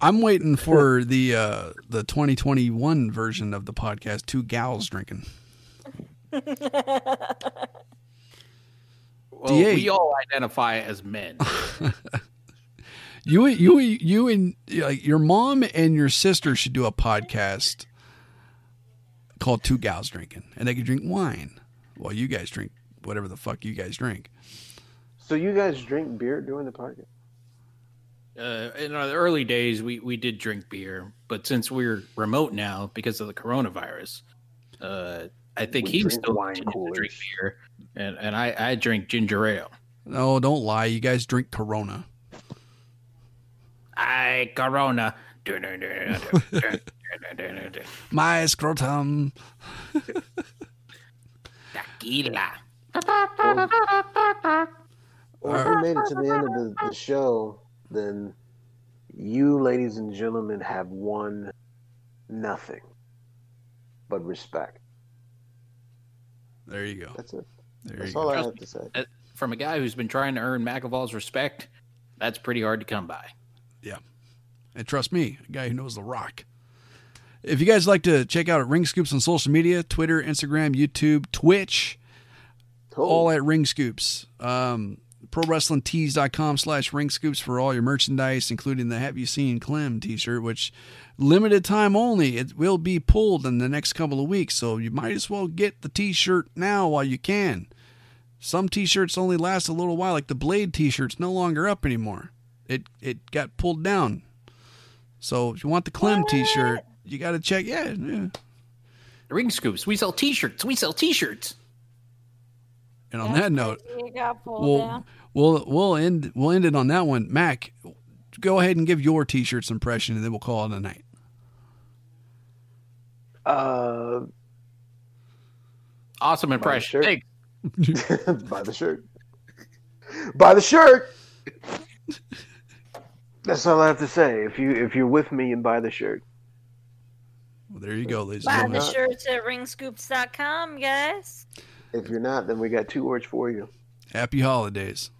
I'm waiting for the uh, the 2021 version of the podcast, Two Gals Drinking. Well, DA. we all identify as men. You, you, you, and like your mom and your sister should do a podcast called Two Gals Drinking, and they could drink wine while you guys drink whatever the fuck you guys drink. So you guys drink beer during the podcast? uh, in the early days, we, we did drink beer, but since we're remote now because of the coronavirus, uh, I think We he drink still wine continues to drink beer, and and I, I drink ginger ale. No, don't lie. You guys drink Corona. I Corona. My scrotum. Tequila. Well, if we made it to the end of the, the show, then you, ladies and gentlemen, have won nothing but respect. There you go. That's it. There That's you go. I Trust have to say. Uh, From a guy who's been trying to earn McAvoy's respect, that's pretty hard to come by. Yeah. And trust me, a guy who knows The Rock. If you guys like to check out Ring Scoops on social media, Twitter, Instagram, YouTube, Twitch, all at Ring Scoops. Um, ProWrestlingTees.com slash Ring Scoops for all your merchandise, including the Have You Seen Clem t-shirt, which limited time only. It will be pulled in the next couple of weeks, so you might as well get the t-shirt now while you can. Some t-shirts only last a little while, like the Blade t-shirt's no longer up anymore. It it got pulled down. So if you want the Clem t-shirt, you got to check. Yeah, yeah. Ring scoops. We sell T-shirts. We sell T-shirts. And on that note, You got pulled we'll down. we'll we'll end we'll end it on that one. Mac, go ahead and give your t-shirts impression, and then we'll call it a night. Uh, Awesome impression. shirt. Thanks. buy the shirt. Buy the shirt. That's all I have to say. If you if you're with me and buy the shirt, Well, there you go, ladies Buy the gentlemen. shirts at ringscoops.com, guys. if you're not, then we got two words for you. Happy holidays.